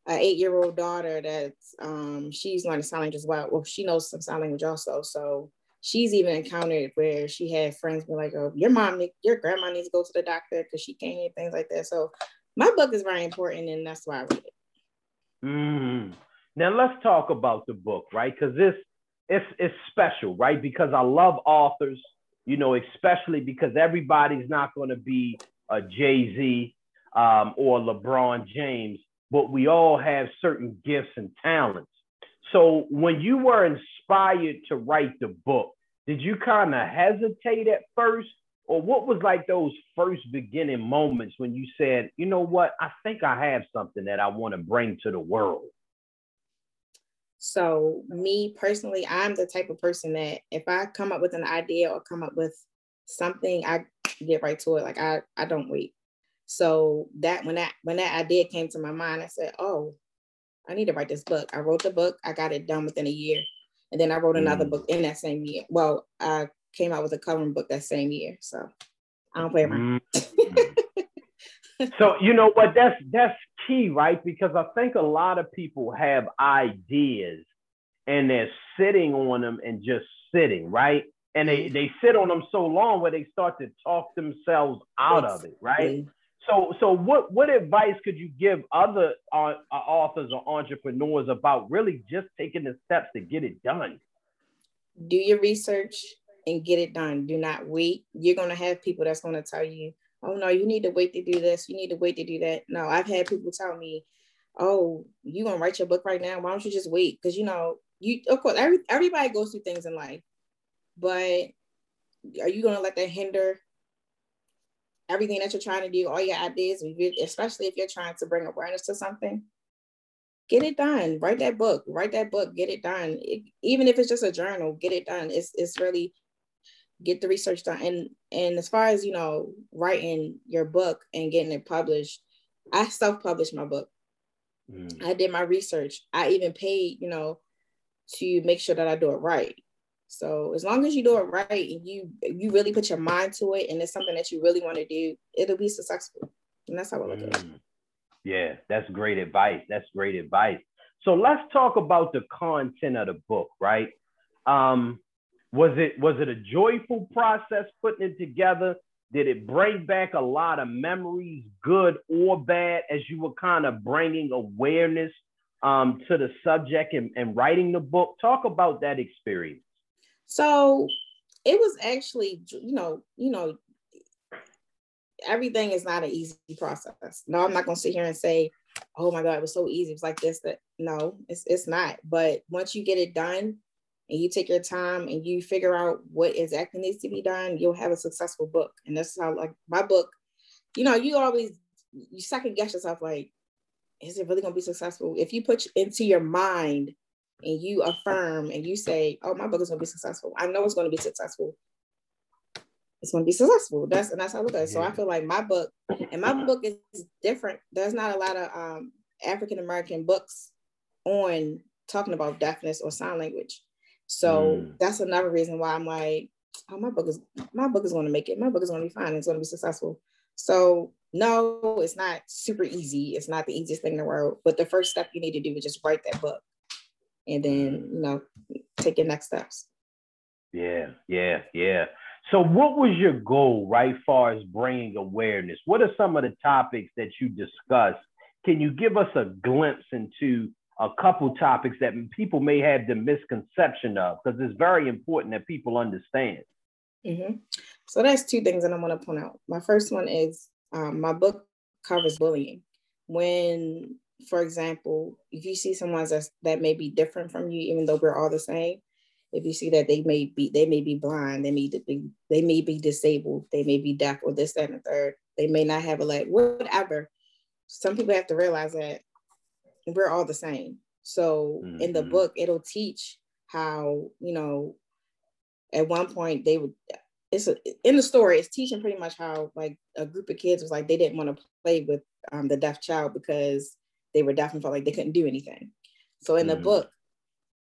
an eight year old daughter that's um, she's learning sign language as well. Well, she knows some sign language also. So she's even encountered where she had friends be like, "Oh, your mom, your grandma needs to go to the doctor because she can't hear things like that." So my book is very important, and that's why I read it. Mm. Now let's talk about the book, right? Because this it's it's special, right? Because I love authors, you know, especially because everybody's not going to be a Jay Z um, or LeBron James, but we all have certain gifts and talents. So when you were inspired to write the book, did you kind of hesitate at first? Or what was like those first beginning moments when you said, you know what, I think I have something that I want to bring to the world? So, me personally, I'm the type of person that if I come up with an idea or come up with something, I get right to it. Like I, I don't wait. So that when that when that idea came to my mind, I said, "Oh, I need to write this book." I wrote the book. I got it done within a year, and then I wrote another mm. book in that same year. Well, I came out with a coloring book that same year. So I don't play around. Mm. so you know what? That's that's key, right? Because I think a lot of people have ideas and they're sitting on them and just sitting, right? And they, mm-hmm. they sit on them so long where they start to talk themselves out of it, right? So, so what what advice could you give other uh, uh, authors or entrepreneurs about really just taking the steps to get it done? Do your research and get it done. Do not wait. You're gonna have people that's gonna tell you, "Oh no, you need to wait to do this. You need to wait to do that." No, I've had people tell me, "Oh, you gonna write your book right now? Why don't you just wait?" Because you know, you of course every, everybody goes through things in life, but are you gonna let that hinder everything that you're trying to do, all your ideas, especially if you're trying to bring awareness to something, get it done. Write that book. Write that book. Get it done. It, even if it's just a journal, get it done. It's it's really get the research done. And and as far as you know, writing your book and getting it published, I self-published my book. Mm. I did my research. I even paid, you know, to make sure that I do it right. So as long as you do it right and you you really put your mind to it and it's something that you really want to do, it'll be successful. And that's how I look at it. Mm. Yeah, that's great advice. That's great advice. So let's talk about the content of the book, right? Um, was it was it a joyful process putting it together? Did it bring back a lot of memories, good or bad, as you were kind of bringing awareness um, to the subject and, and writing the book? Talk about that experience. So it was actually, you know, you know, everything is not an easy process. No, I'm not gonna sit here and say, oh my God, it was so easy. It's like this, that no, it's it's not. But once you get it done and you take your time and you figure out what exactly needs to be done, you'll have a successful book. And that's how like my book, you know, you always you second guess yourself like, is it really gonna be successful? If you put into your mind and you affirm and you say, "Oh, my book is going to be successful. I know it's going to be successful. It's going to be successful." That's and that's how I look at it. So I feel like my book and my book is different. There's not a lot of um, African American books on talking about deafness or sign language. So mm. that's another reason why I'm like, "Oh, my book is my book is going to make it. My book is going to be fine. It's going to be successful." So no, it's not super easy. It's not the easiest thing in the world. But the first step you need to do is just write that book and then you know take your next steps yeah yeah yeah so what was your goal right far as bringing awareness what are some of the topics that you discussed can you give us a glimpse into a couple topics that people may have the misconception of because it's very important that people understand mm-hmm. so that's two things that i want to point out my first one is um, my book covers bullying when for example, if you see someone that's, that may be different from you, even though we're all the same, if you see that they may be they may be blind, they may be they may be disabled, they may be deaf or this, that, and the third, they may not have a leg, whatever. Some people have to realize that we're all the same. So mm-hmm. in the mm-hmm. book, it'll teach how, you know, at one point they would it's a, in the story, it's teaching pretty much how like a group of kids was like they didn't want to play with um, the deaf child because they were deaf and felt like they couldn't do anything. So in mm-hmm. the book,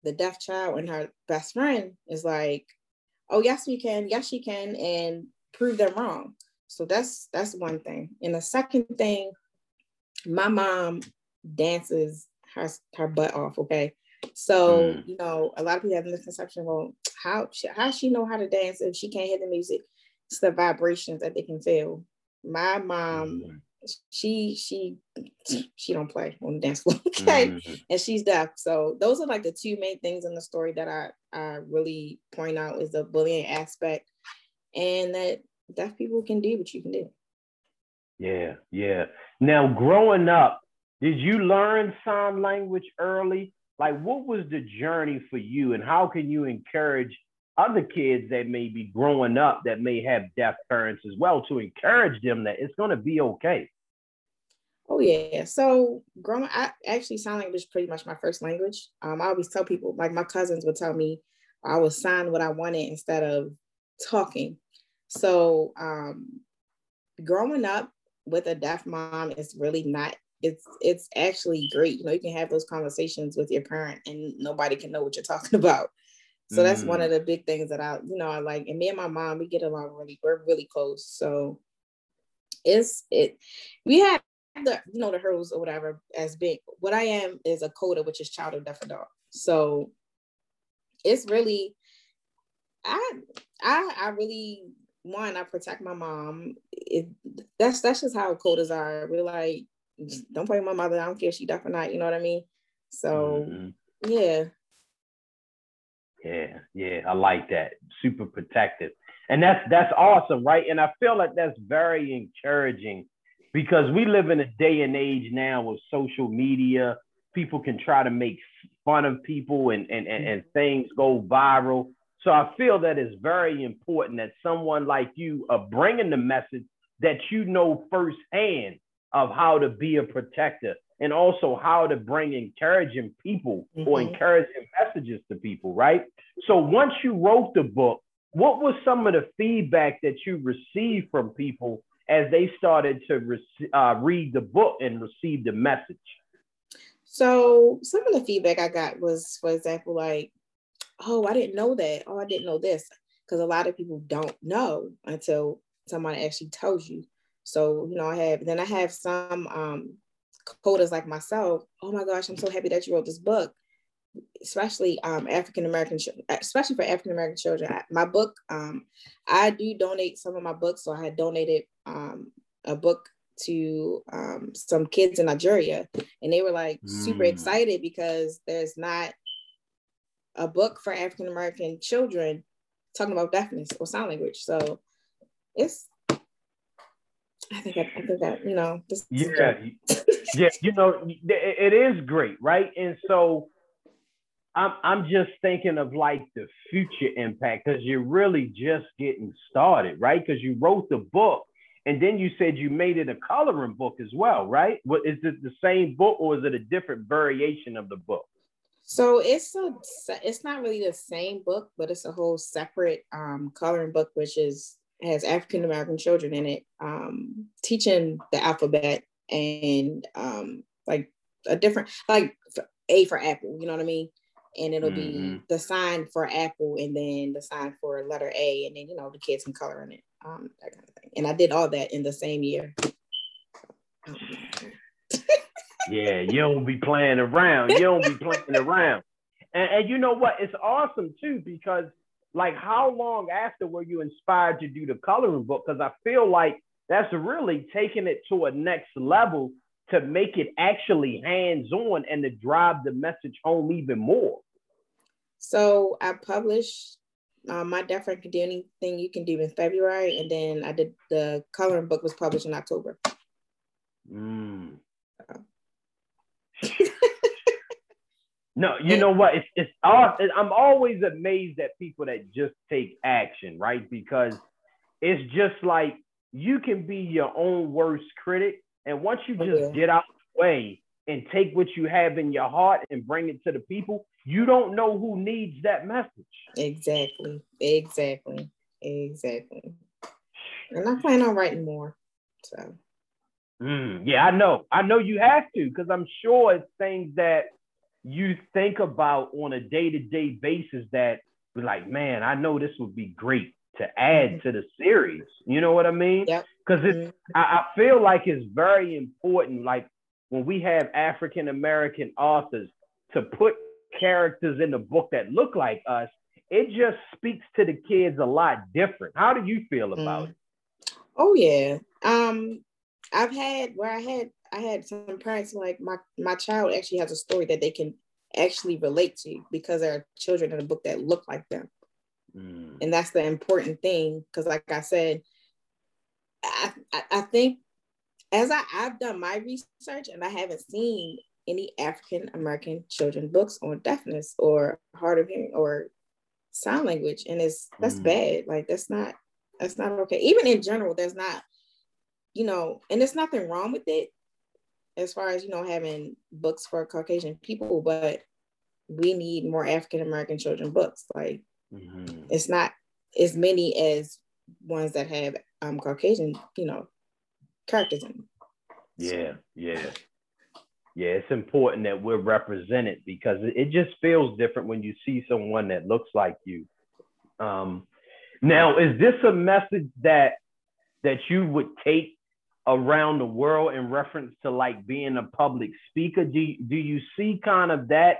the deaf child and her best friend is like, oh yes we can, yes she can, and prove them wrong. So that's that's one thing. And the second thing, my mom dances her her butt off. Okay, so mm. you know a lot of people have the misconception. Well, how how she know how to dance if she can't hear the music? It's the vibrations that they can feel. My mom mm she she she don't play on the dance floor okay mm-hmm. and she's deaf so those are like the two main things in the story that i i really point out is the bullying aspect and that deaf people can do what you can do yeah yeah now growing up did you learn sign language early like what was the journey for you and how can you encourage other kids that may be growing up that may have deaf parents as well to encourage them that it's going to be okay Oh yeah. So growing, I actually sign language is pretty much my first language. Um, I always tell people, like my cousins would tell me, I would sign what I wanted instead of talking. So um, growing up with a deaf mom is really not. It's it's actually great. You know, you can have those conversations with your parent, and nobody can know what you're talking about. So that's mm. one of the big things that I, you know, I like. And me and my mom, we get along really. We're really close. So it's it. We had the you know the hurdles or whatever as big. What I am is a CODA, which is child of deaf adult. So it's really I I I really one I protect my mom. It that's that's just how CODAs are. We're like don't play with my mother. I don't care if she deaf or not. You know what I mean? So mm-hmm. yeah. Yeah, yeah, I like that. Super protective. And that's that's awesome, right? And I feel like that's very encouraging because we live in a day and age now with social media. People can try to make fun of people and, and, and, and things go viral. So I feel that it's very important that someone like you are bringing the message that you know firsthand of how to be a protector and also how to bring encouraging people mm-hmm. or encouraging messages to people, right? So once you wrote the book, what was some of the feedback that you received from people as they started to re- uh, read the book and receive the message? So some of the feedback I got was, for example, like, "Oh, I didn't know that. Oh, I didn't know this," because a lot of people don't know until someone actually tells you. So you know, I have then I have some um, CODAs like myself. Oh my gosh, I'm so happy that you wrote this book especially um, African American, especially for African American children. I, my book, um, I do donate some of my books. So I had donated um, a book to um, some kids in Nigeria, and they were like mm. super excited because there's not a book for African American children talking about deafness or sign language. So it's I think I, I think that you know this yeah yeah you know it is great right and so I'm I'm just thinking of like the future impact because you're really just getting started, right? Because you wrote the book and then you said you made it a coloring book as well, right? What is it the same book or is it a different variation of the book? So it's a it's not really the same book, but it's a whole separate um, coloring book, which is has African American children in it, um, teaching the alphabet and um, like a different like A for apple, you know what I mean? and it'll mm-hmm. be the sign for apple and then the sign for letter A and then you know the kids can color in it um that kind of thing. And I did all that in the same year. Yeah you don't be playing around. You don't be playing around. And, and you know what? It's awesome too because like how long after were you inspired to do the coloring book because I feel like that's really taking it to a next level to make it actually hands on and to drive the message home even more. So I published uh, my Deaf Friend can do anything you can do in February, and then I did the coloring book was published in October. Mm. no, you know what? It's it's I'm always amazed at people that just take action, right? Because it's just like you can be your own worst critic, and once you just okay. get out the way and take what you have in your heart and bring it to the people, you don't know who needs that message. Exactly. Exactly. Exactly. And I plan on writing more. So. Mm, yeah, I know. I know you have to because I'm sure it's things that you think about on a day to day basis that be like, man, I know this would be great to add mm-hmm. to the series. You know what I mean? Yep. Because mm-hmm. I, I feel like it's very important. Like when we have African American authors to put characters in the book that look like us, it just speaks to the kids a lot different. How do you feel about mm. it? Oh yeah. Um, I've had where I had I had some parents like my my child actually has a story that they can actually relate to because there are children in the book that look like them. Mm. And that's the important thing because like I said, I, I, I think as I, I've done my research and I haven't seen any African American children books on deafness or hard of hearing or sign language. And it's that's mm. bad. Like that's not that's not okay. Even in general, there's not, you know, and there's nothing wrong with it as far as you know having books for Caucasian people, but we need more African American children books. Like mm-hmm. it's not as many as ones that have um Caucasian, you know, characters in them. Yeah, yeah. Yeah, it's important that we're represented because it just feels different when you see someone that looks like you. Um, now, is this a message that that you would take around the world in reference to like being a public speaker? Do you, do you see kind of that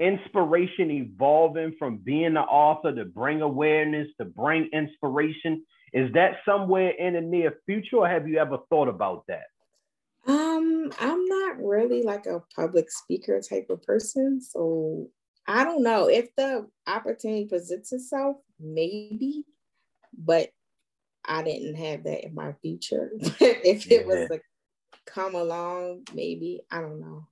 inspiration evolving from being an author to bring awareness, to bring inspiration? Is that somewhere in the near future, or have you ever thought about that? Um, I'm not really like a public speaker type of person, so I don't know if the opportunity presents itself, maybe, but I didn't have that in my future. if it was to come along, maybe I don't know.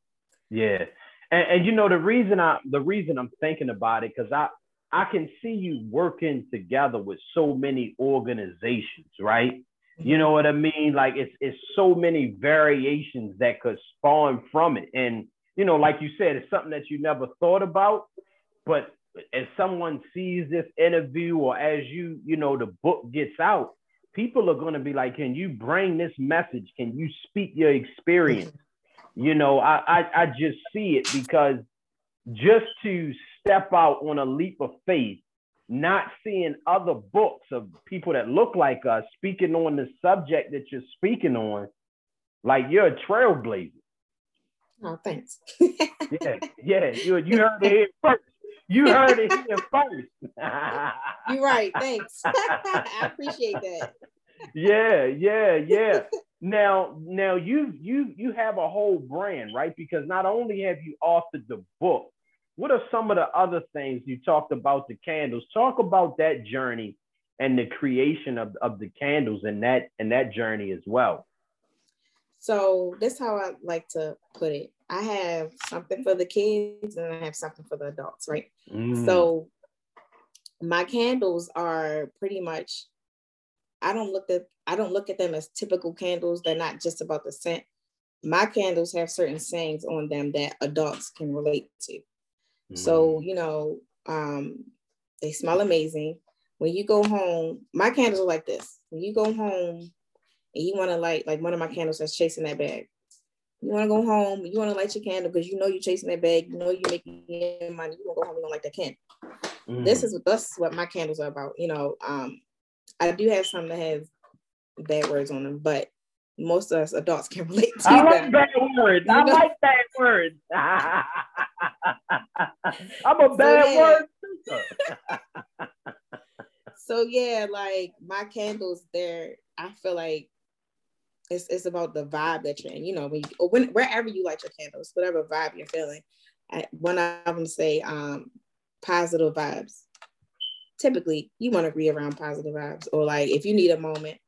Yeah, and, and you know the reason I the reason I'm thinking about it because I I can see you working together with so many organizations, right? You know what I mean? Like it's it's so many variations that could spawn from it. And you know, like you said, it's something that you never thought about. But as someone sees this interview or as you, you know, the book gets out, people are gonna be like, Can you bring this message? Can you speak your experience? You know, I I, I just see it because just to step out on a leap of faith not seeing other books of people that look like us speaking on the subject that you're speaking on, like you're a trailblazer. Oh, thanks. yeah, yeah, you you heard it here first. You heard it here first. you're right. Thanks. I appreciate that. Yeah, yeah, yeah. now, now you you you have a whole brand, right? Because not only have you authored the book, what are some of the other things you talked about the candles? Talk about that journey and the creation of, of the candles and that and that journey as well. So that's how I like to put it. I have something for the kids and I have something for the adults, right? Mm. So my candles are pretty much I don't look at I don't look at them as typical candles. They're not just about the scent. My candles have certain sayings on them that adults can relate to. So, mm. you know, um, they smell amazing. When you go home, my candles are like this. When you go home and you want to light, like one of my candles that's chasing that bag. You want to go home, you want to light your candle because you know you're chasing that bag, you know you're making money, you want to go home, you don't like that candle. Mm. This is this is what my candles are about. You know, um, I do have some that have bad words on them, but most of us adults can relate to them. I like bad words. You I like bad words. I'm a bad so, yeah. word. so yeah, like my candles, there, I feel like it's it's about the vibe that you're in. You know, when, you, when wherever you light your candles, whatever vibe you're feeling. I, one of them say um, positive vibes. Typically, you want to be around positive vibes, or like if you need a moment,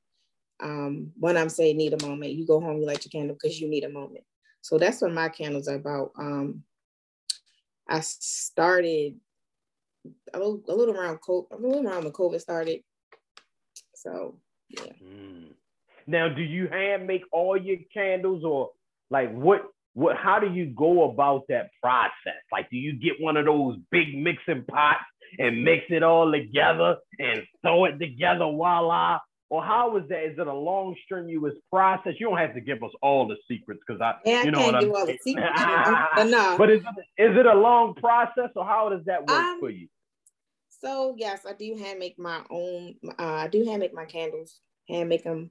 um, when I'm saying need a moment, you go home, you light your candle because you need a moment. So that's what my candles are about. Um, I started a little, a little around COVID, a little around when COVID started. So yeah. Mm. Now, do you hand make all your candles, or like what? What? How do you go about that process? Like, do you get one of those big mixing pots and mix it all together and throw it together, voila? Or how is that? Is it a long, strenuous process? You don't have to give us all the secrets because I, yeah, you know I what I'm all the secrets, but no. But is it, is it a long process, or how does that work um, for you? So yes, I do hand make my own. Uh, I do hand make my candles, hand make them,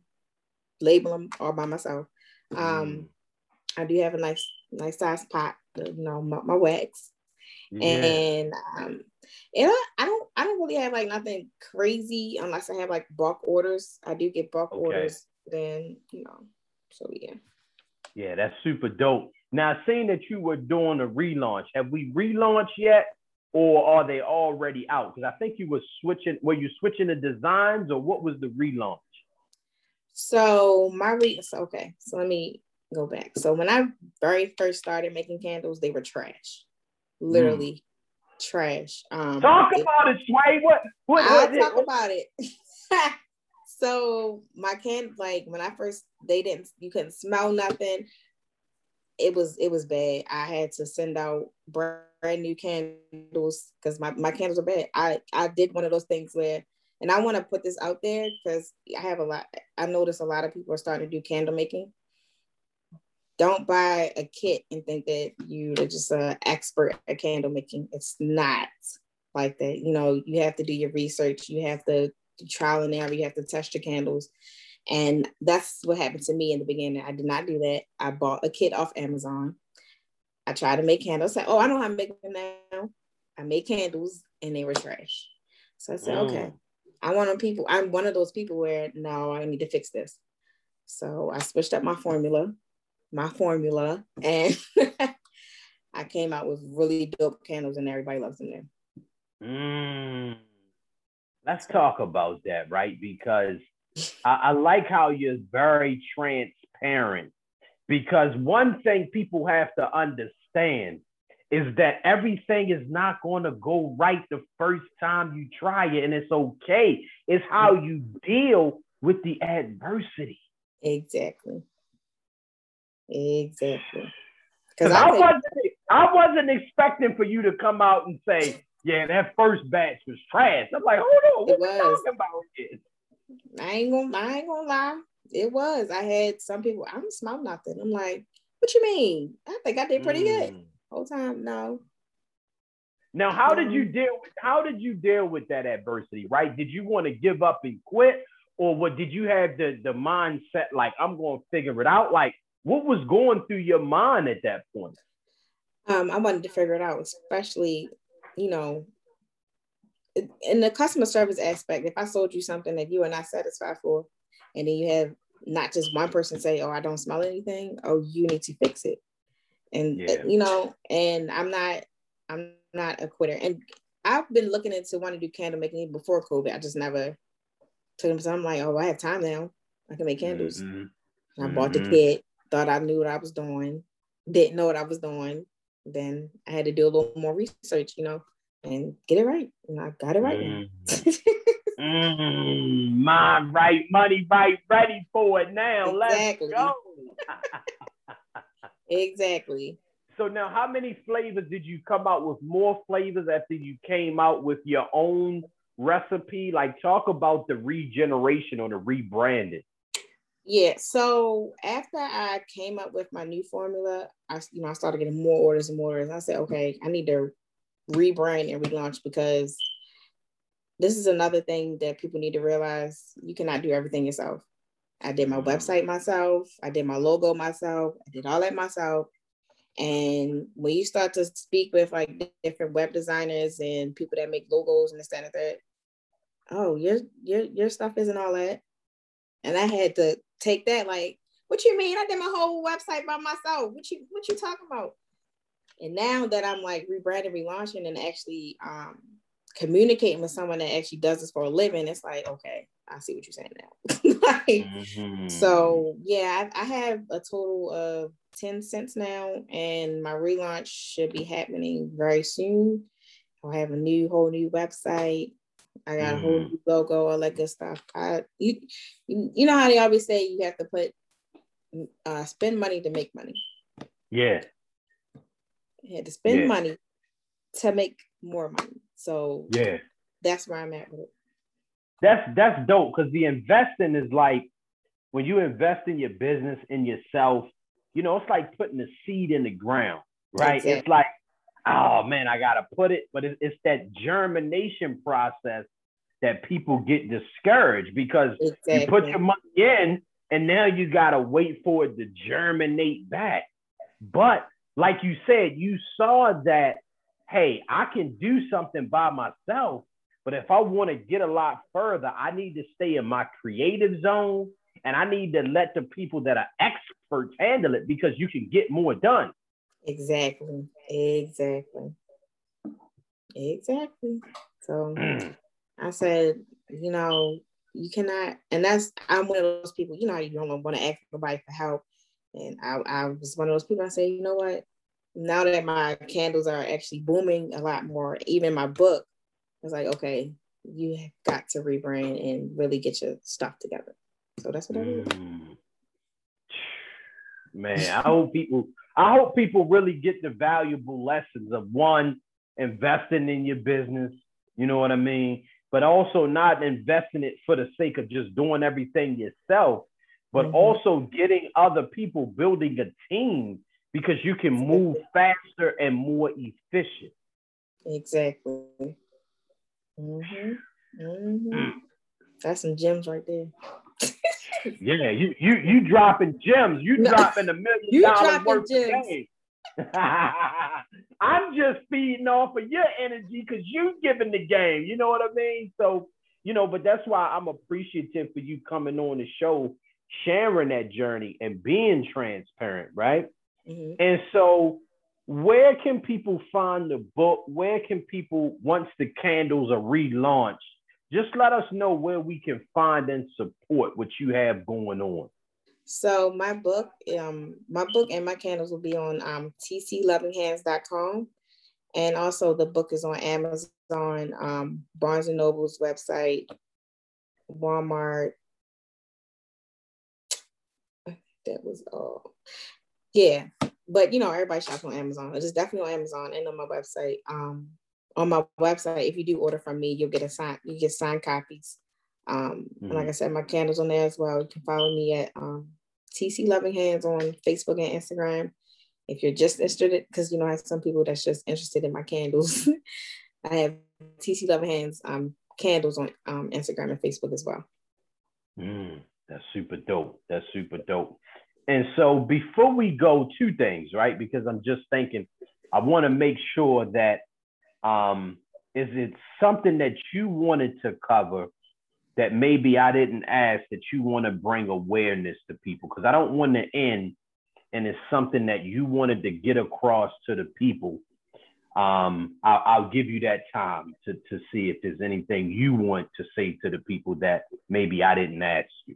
label them all by myself. Um, mm. I do have a nice, nice size pot, you know, my, my wax, yeah. and um, and I, I, don't, I don't really have like nothing crazy unless I have like bulk orders. I do get bulk okay. orders, then you know, so yeah. Yeah, that's super dope. Now, seeing that you were doing a relaunch, have we relaunched yet? or are they already out? Because I think you were switching. Were you switching the designs, or what was the relaunch? So my re so, okay. So let me go back. So when I very first started making candles, they were trash, literally mm. trash. Um, talk it, about it, Sway. What? What? I'll talk it? about it. so my can like when I first they didn't you couldn't smell nothing it was it was bad. I had to send out brand new candles because my, my candles are bad. I I did one of those things where, and I want to put this out there because I have a lot. I notice a lot of people are starting to do candle making. Don't buy a kit and think that you're just an expert at candle making. It's not like that. You know, you have to do your research. You have to trial and error. You have to test your candles. And that's what happened to me in the beginning. I did not do that. I bought a kit off Amazon. I tried to make candles. I said, oh, I know how to make them now. I made candles and they were trash. So I said, mm. okay. I want people, I'm one of those people where no, I need to fix this. So I switched up my formula, my formula, and I came out with really dope candles and everybody loves them now. Mm. Let's talk about that, right? Because I, I like how you're very transparent because one thing people have to understand is that everything is not going to go right the first time you try it, and it's okay. It's how you deal with the adversity. Exactly. Exactly. Because I, I wasn't, I wasn't expecting for you to come out and say, "Yeah, that first batch was trash." I'm like, "Hold on, what are you talking about?" This? I ain't gonna I ain't gonna lie. It was. I had some people, I don't smell nothing. I'm like, what you mean? I think I did pretty mm. good. Whole time, no. Now, how did you deal with how did you deal with that adversity? Right? Did you want to give up and quit? Or what did you have the, the mindset like I'm gonna figure it out? Like what was going through your mind at that point? Um, I wanted to figure it out, especially, you know, in the customer service aspect, if I sold you something that you are not satisfied for, and then you have not just one person say, "Oh, I don't smell anything," oh, you need to fix it, and yeah. you know, and I'm not, I'm not a quitter, and I've been looking into wanting to do candle making before COVID. I just never took them. So I'm like, oh, I have time now. I can make candles. Mm-hmm. I bought the mm-hmm. kit, thought I knew what I was doing, didn't know what I was doing. Then I had to do a little more research, you know and get it right. And I got it right mm. now. mm, mind right, money right, ready for it now. Exactly. Let's go. exactly. So now, how many flavors did you come out with? More flavors after you came out with your own recipe? Like, talk about the regeneration or the rebranding. Yeah. So after I came up with my new formula, I you know I started getting more orders and more orders. I said, okay, I need to rebrand and relaunch because this is another thing that people need to realize you cannot do everything yourself. I did my website myself, I did my logo myself, I did all that myself. And when you start to speak with like different web designers and people that make logos and this, that, and that, oh, your your your stuff isn't all that. And I had to take that like, what you mean? I did my whole website by myself. What you what you talking about? And now that I'm like rebranding, relaunching, and actually um, communicating with someone that actually does this for a living, it's like, okay, I see what you're saying now. like, mm-hmm. So yeah, I, I, have a total of 10 scents now, and my relaunch should be happening very soon. I'll have a new whole new website. I got mm. a whole mm-hmm. new logo, all that good stuff. I you you know how they always say you have to put uh spend money to make money. Yeah. You had to spend yeah. money to make more money. So yeah, that's where I'm at with it. That's that's dope because the investing is like when you invest in your business in yourself, you know, it's like putting a seed in the ground, right? Exactly. It's like, oh man, I gotta put it, but it's, it's that germination process that people get discouraged because exactly. you put your money in and now you gotta wait for it to germinate back. But like you said, you saw that hey, I can do something by myself, but if I want to get a lot further, I need to stay in my creative zone and I need to let the people that are experts handle it because you can get more done. Exactly. Exactly. Exactly. So I said, you know, you cannot, and that's I'm one of those people, you know, you don't want to ask nobody for help. And I, I was one of those people I say, you know what? Now that my candles are actually booming a lot more, even my book, it's like, okay, you have got to rebrand and really get your stuff together. So that's what I do. Mm. Man, I hope people I hope people really get the valuable lessons of one, investing in your business, you know what I mean? But also not investing it for the sake of just doing everything yourself, but mm-hmm. also getting other people building a team because you can move faster and more efficient. Exactly. Mm-hmm. Mm-hmm. That's some gems right there. yeah, you you you dropping gems. You no, dropping a million you dollars worth gems. of game. I'm just feeding off of your energy because you giving the game. You know what I mean? So, you know, but that's why I'm appreciative for you coming on the show, sharing that journey and being transparent, right? Mm-hmm. And so, where can people find the book? Where can people, once the candles are relaunched, just let us know where we can find and support what you have going on. So my book, um, my book and my candles will be on um, tclovinghands.com. And also the book is on Amazon, um, Barnes and Noble's website, Walmart. That was all yeah, but you know, everybody shops on Amazon. It's definitely on Amazon and on my website. Um, on my website, if you do order from me, you'll get a sign, you get signed copies. Um, mm-hmm. and like I said, my candles on there as well. You can follow me at um, TC Loving Hands on Facebook and Instagram. If you're just interested, because you know, I have some people that's just interested in my candles. I have TC Loving Hands um, candles on um, Instagram and Facebook as well. Mm, that's super dope. That's super dope. And so before we go, two things, right? Because I'm just thinking, I want to make sure that um, is it something that you wanted to cover that maybe I didn't ask that you want to bring awareness to people? Because I don't want to end and it's something that you wanted to get across to the people. Um, I'll, I'll give you that time to, to see if there's anything you want to say to the people that maybe I didn't ask you.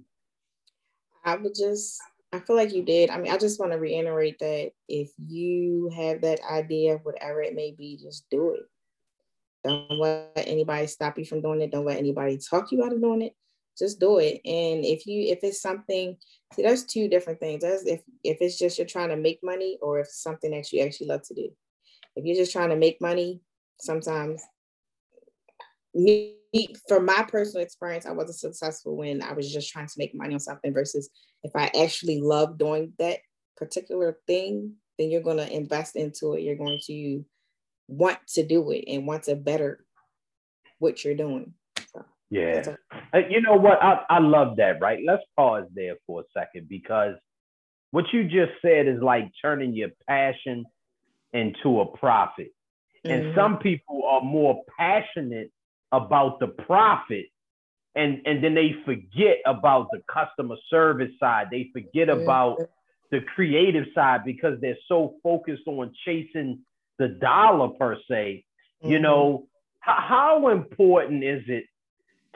I would just I feel like you did. I mean, I just want to reiterate that if you have that idea, whatever it may be, just do it. Don't let anybody stop you from doing it. Don't let anybody talk you out of doing it. Just do it. And if you if it's something, see, there's two different things. That's if if it's just you're trying to make money, or if it's something that you actually love to do. If you're just trying to make money, sometimes me from my personal experience, I wasn't successful when I was just trying to make money on something versus if I actually love doing that particular thing, then you're going to invest into it. You're going to want to do it and want to better what you're doing. So, yeah. A- you know what? I, I love that, right? Let's pause there for a second because what you just said is like turning your passion into a profit. Mm-hmm. And some people are more passionate about the profit and and then they forget about the customer service side they forget about the creative side because they're so focused on chasing the dollar per se mm-hmm. you know how important is it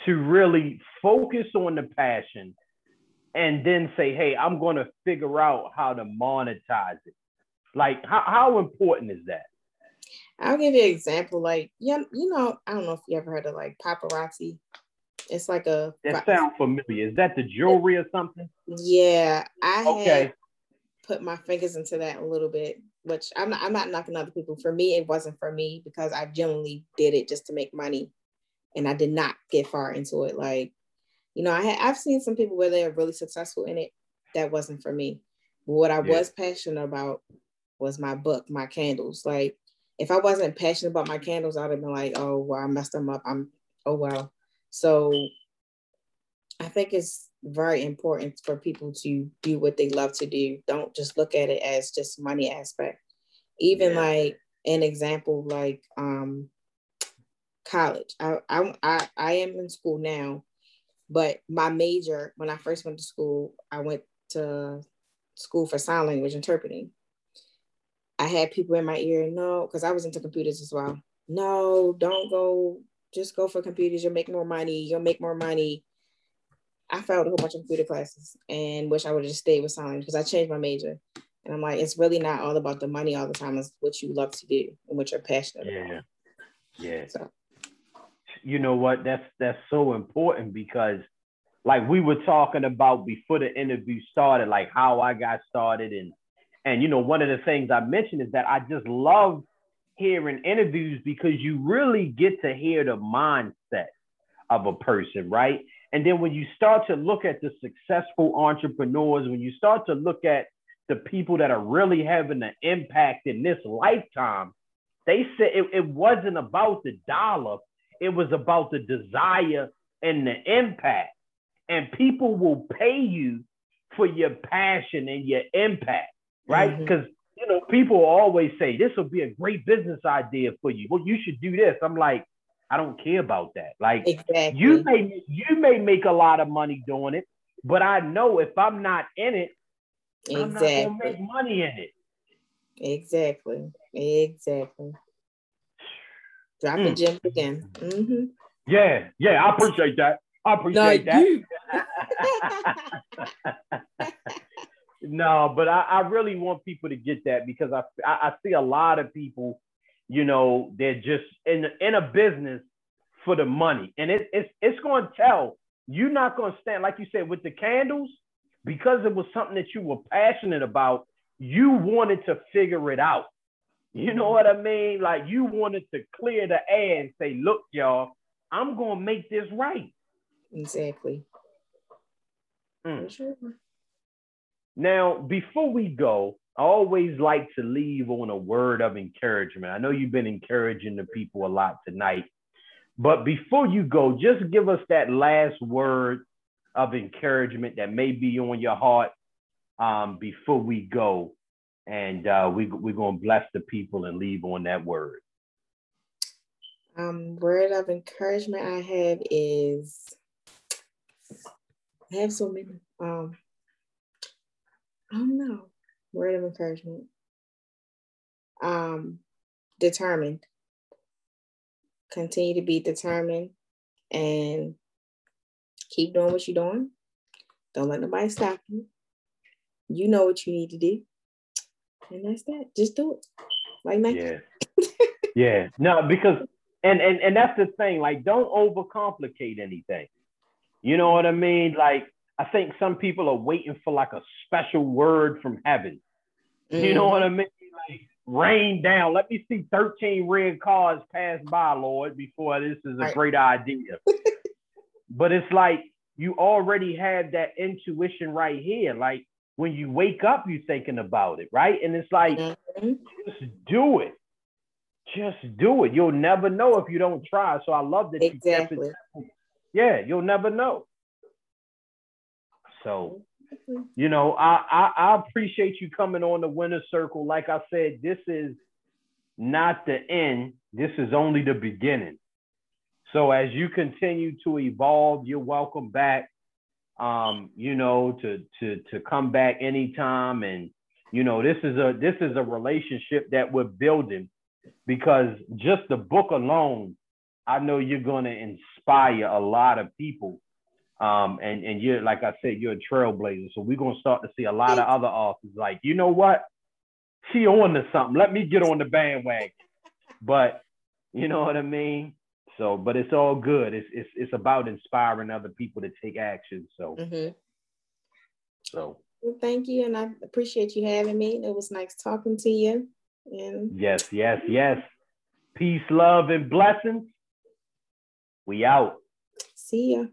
to really focus on the passion and then say, hey, I'm going to figure out how to monetize it? Like, how, how important is that? I'll give you an example. Like, you, you know, I don't know if you ever heard of like paparazzi. It's like a. That sounds familiar. Is that the jewelry or something? Yeah, I okay. put my fingers into that a little bit, which I'm not. I'm not knocking other people. For me, it wasn't for me because I genuinely did it just to make money, and I did not get far into it. Like, you know, I had, I've seen some people where they're really successful in it. That wasn't for me. But what I yeah. was passionate about was my book, my candles. Like, if I wasn't passionate about my candles, I'd have been like, oh, well, I messed them up. I'm, oh, well. So I think it's very important for people to do what they love to do. Don't just look at it as just money aspect. Even yeah. like an example, like um, college. I, I I I am in school now, but my major when I first went to school, I went to school for sign language interpreting. I had people in my ear, no, because I was into computers as well. No, don't go, just go for computers. You'll make more money. You'll make more money. I failed a whole bunch of computer classes and wish I would have just stayed with science because I changed my major. And I'm like, it's really not all about the money all the time. It's what you love to do and what you're passionate yeah. about. Yeah. So. You know what? That's that's so important because like we were talking about before the interview started, like how I got started and and you know, one of the things I mentioned is that I just love hearing interviews because you really get to hear the mindset of a person, right? And then when you start to look at the successful entrepreneurs, when you start to look at the people that are really having an impact in this lifetime, they said it, it wasn't about the dollar, it was about the desire and the impact. And people will pay you for your passion and your impact right? Because mm-hmm. you know, people always say this will be a great business idea for you. Well, you should do this. I'm like, I don't care about that. Like exactly. you may you may make a lot of money doing it, but I know if I'm not in it, exactly. I'm not gonna make money in it. Exactly. Exactly. Drop mm. gems again. Mm-hmm. Yeah, yeah, I appreciate that. I appreciate no, that. No, but I, I really want people to get that because I, I, I see a lot of people, you know, they're just in in a business for the money, and it, it's it's going to tell. You're not going to stand like you said with the candles because it was something that you were passionate about. You wanted to figure it out. You know what I mean? Like you wanted to clear the air and say, "Look, y'all, I'm going to make this right." Exactly. Mm. Now, before we go, I always like to leave on a word of encouragement. I know you've been encouraging the people a lot tonight, but before you go, just give us that last word of encouragement that may be on your heart um, before we go. And uh, we, we're going to bless the people and leave on that word. Um, word of encouragement I have is I have so many. Um, I don't know. Word of encouragement. Um, determined. Continue to be determined and keep doing what you're doing. Don't let nobody stop you. You know what you need to do. And that's that. Just do it. Like Nike. Yeah. yeah. No, because and, and and that's the thing. Like, don't overcomplicate anything. You know what I mean? Like, I think some people are waiting for like a special word from heaven. Mm. You know mm-hmm. what I mean? Like rain down. Let me see 13 red cars pass by, Lord, before this is a right. great idea. but it's like you already have that intuition right here. Like when you wake up, you're thinking about it, right? And it's like, mm-hmm. just do it. Just do it. You'll never know if you don't try. So I love that exactly. you Yeah, you'll never know. So, you know, I, I, I appreciate you coming on the winner circle. Like I said, this is not the end. This is only the beginning. So as you continue to evolve, you're welcome back. Um, you know, to to to come back anytime. And you know, this is a this is a relationship that we're building because just the book alone I know you're going to inspire a lot of people. Um, and, and you're, like I said, you're a trailblazer. So we're going to start to see a lot of other authors like, you know what? She on to something. Let me get on the bandwagon. But you know what I mean? So, but it's all good. It's, it's, it's about inspiring other people to take action. So, mm-hmm. so. Well, thank you. And I appreciate you having me. It was nice talking to you. And yes, yes, yes. Peace, love, and blessings. We out. See ya.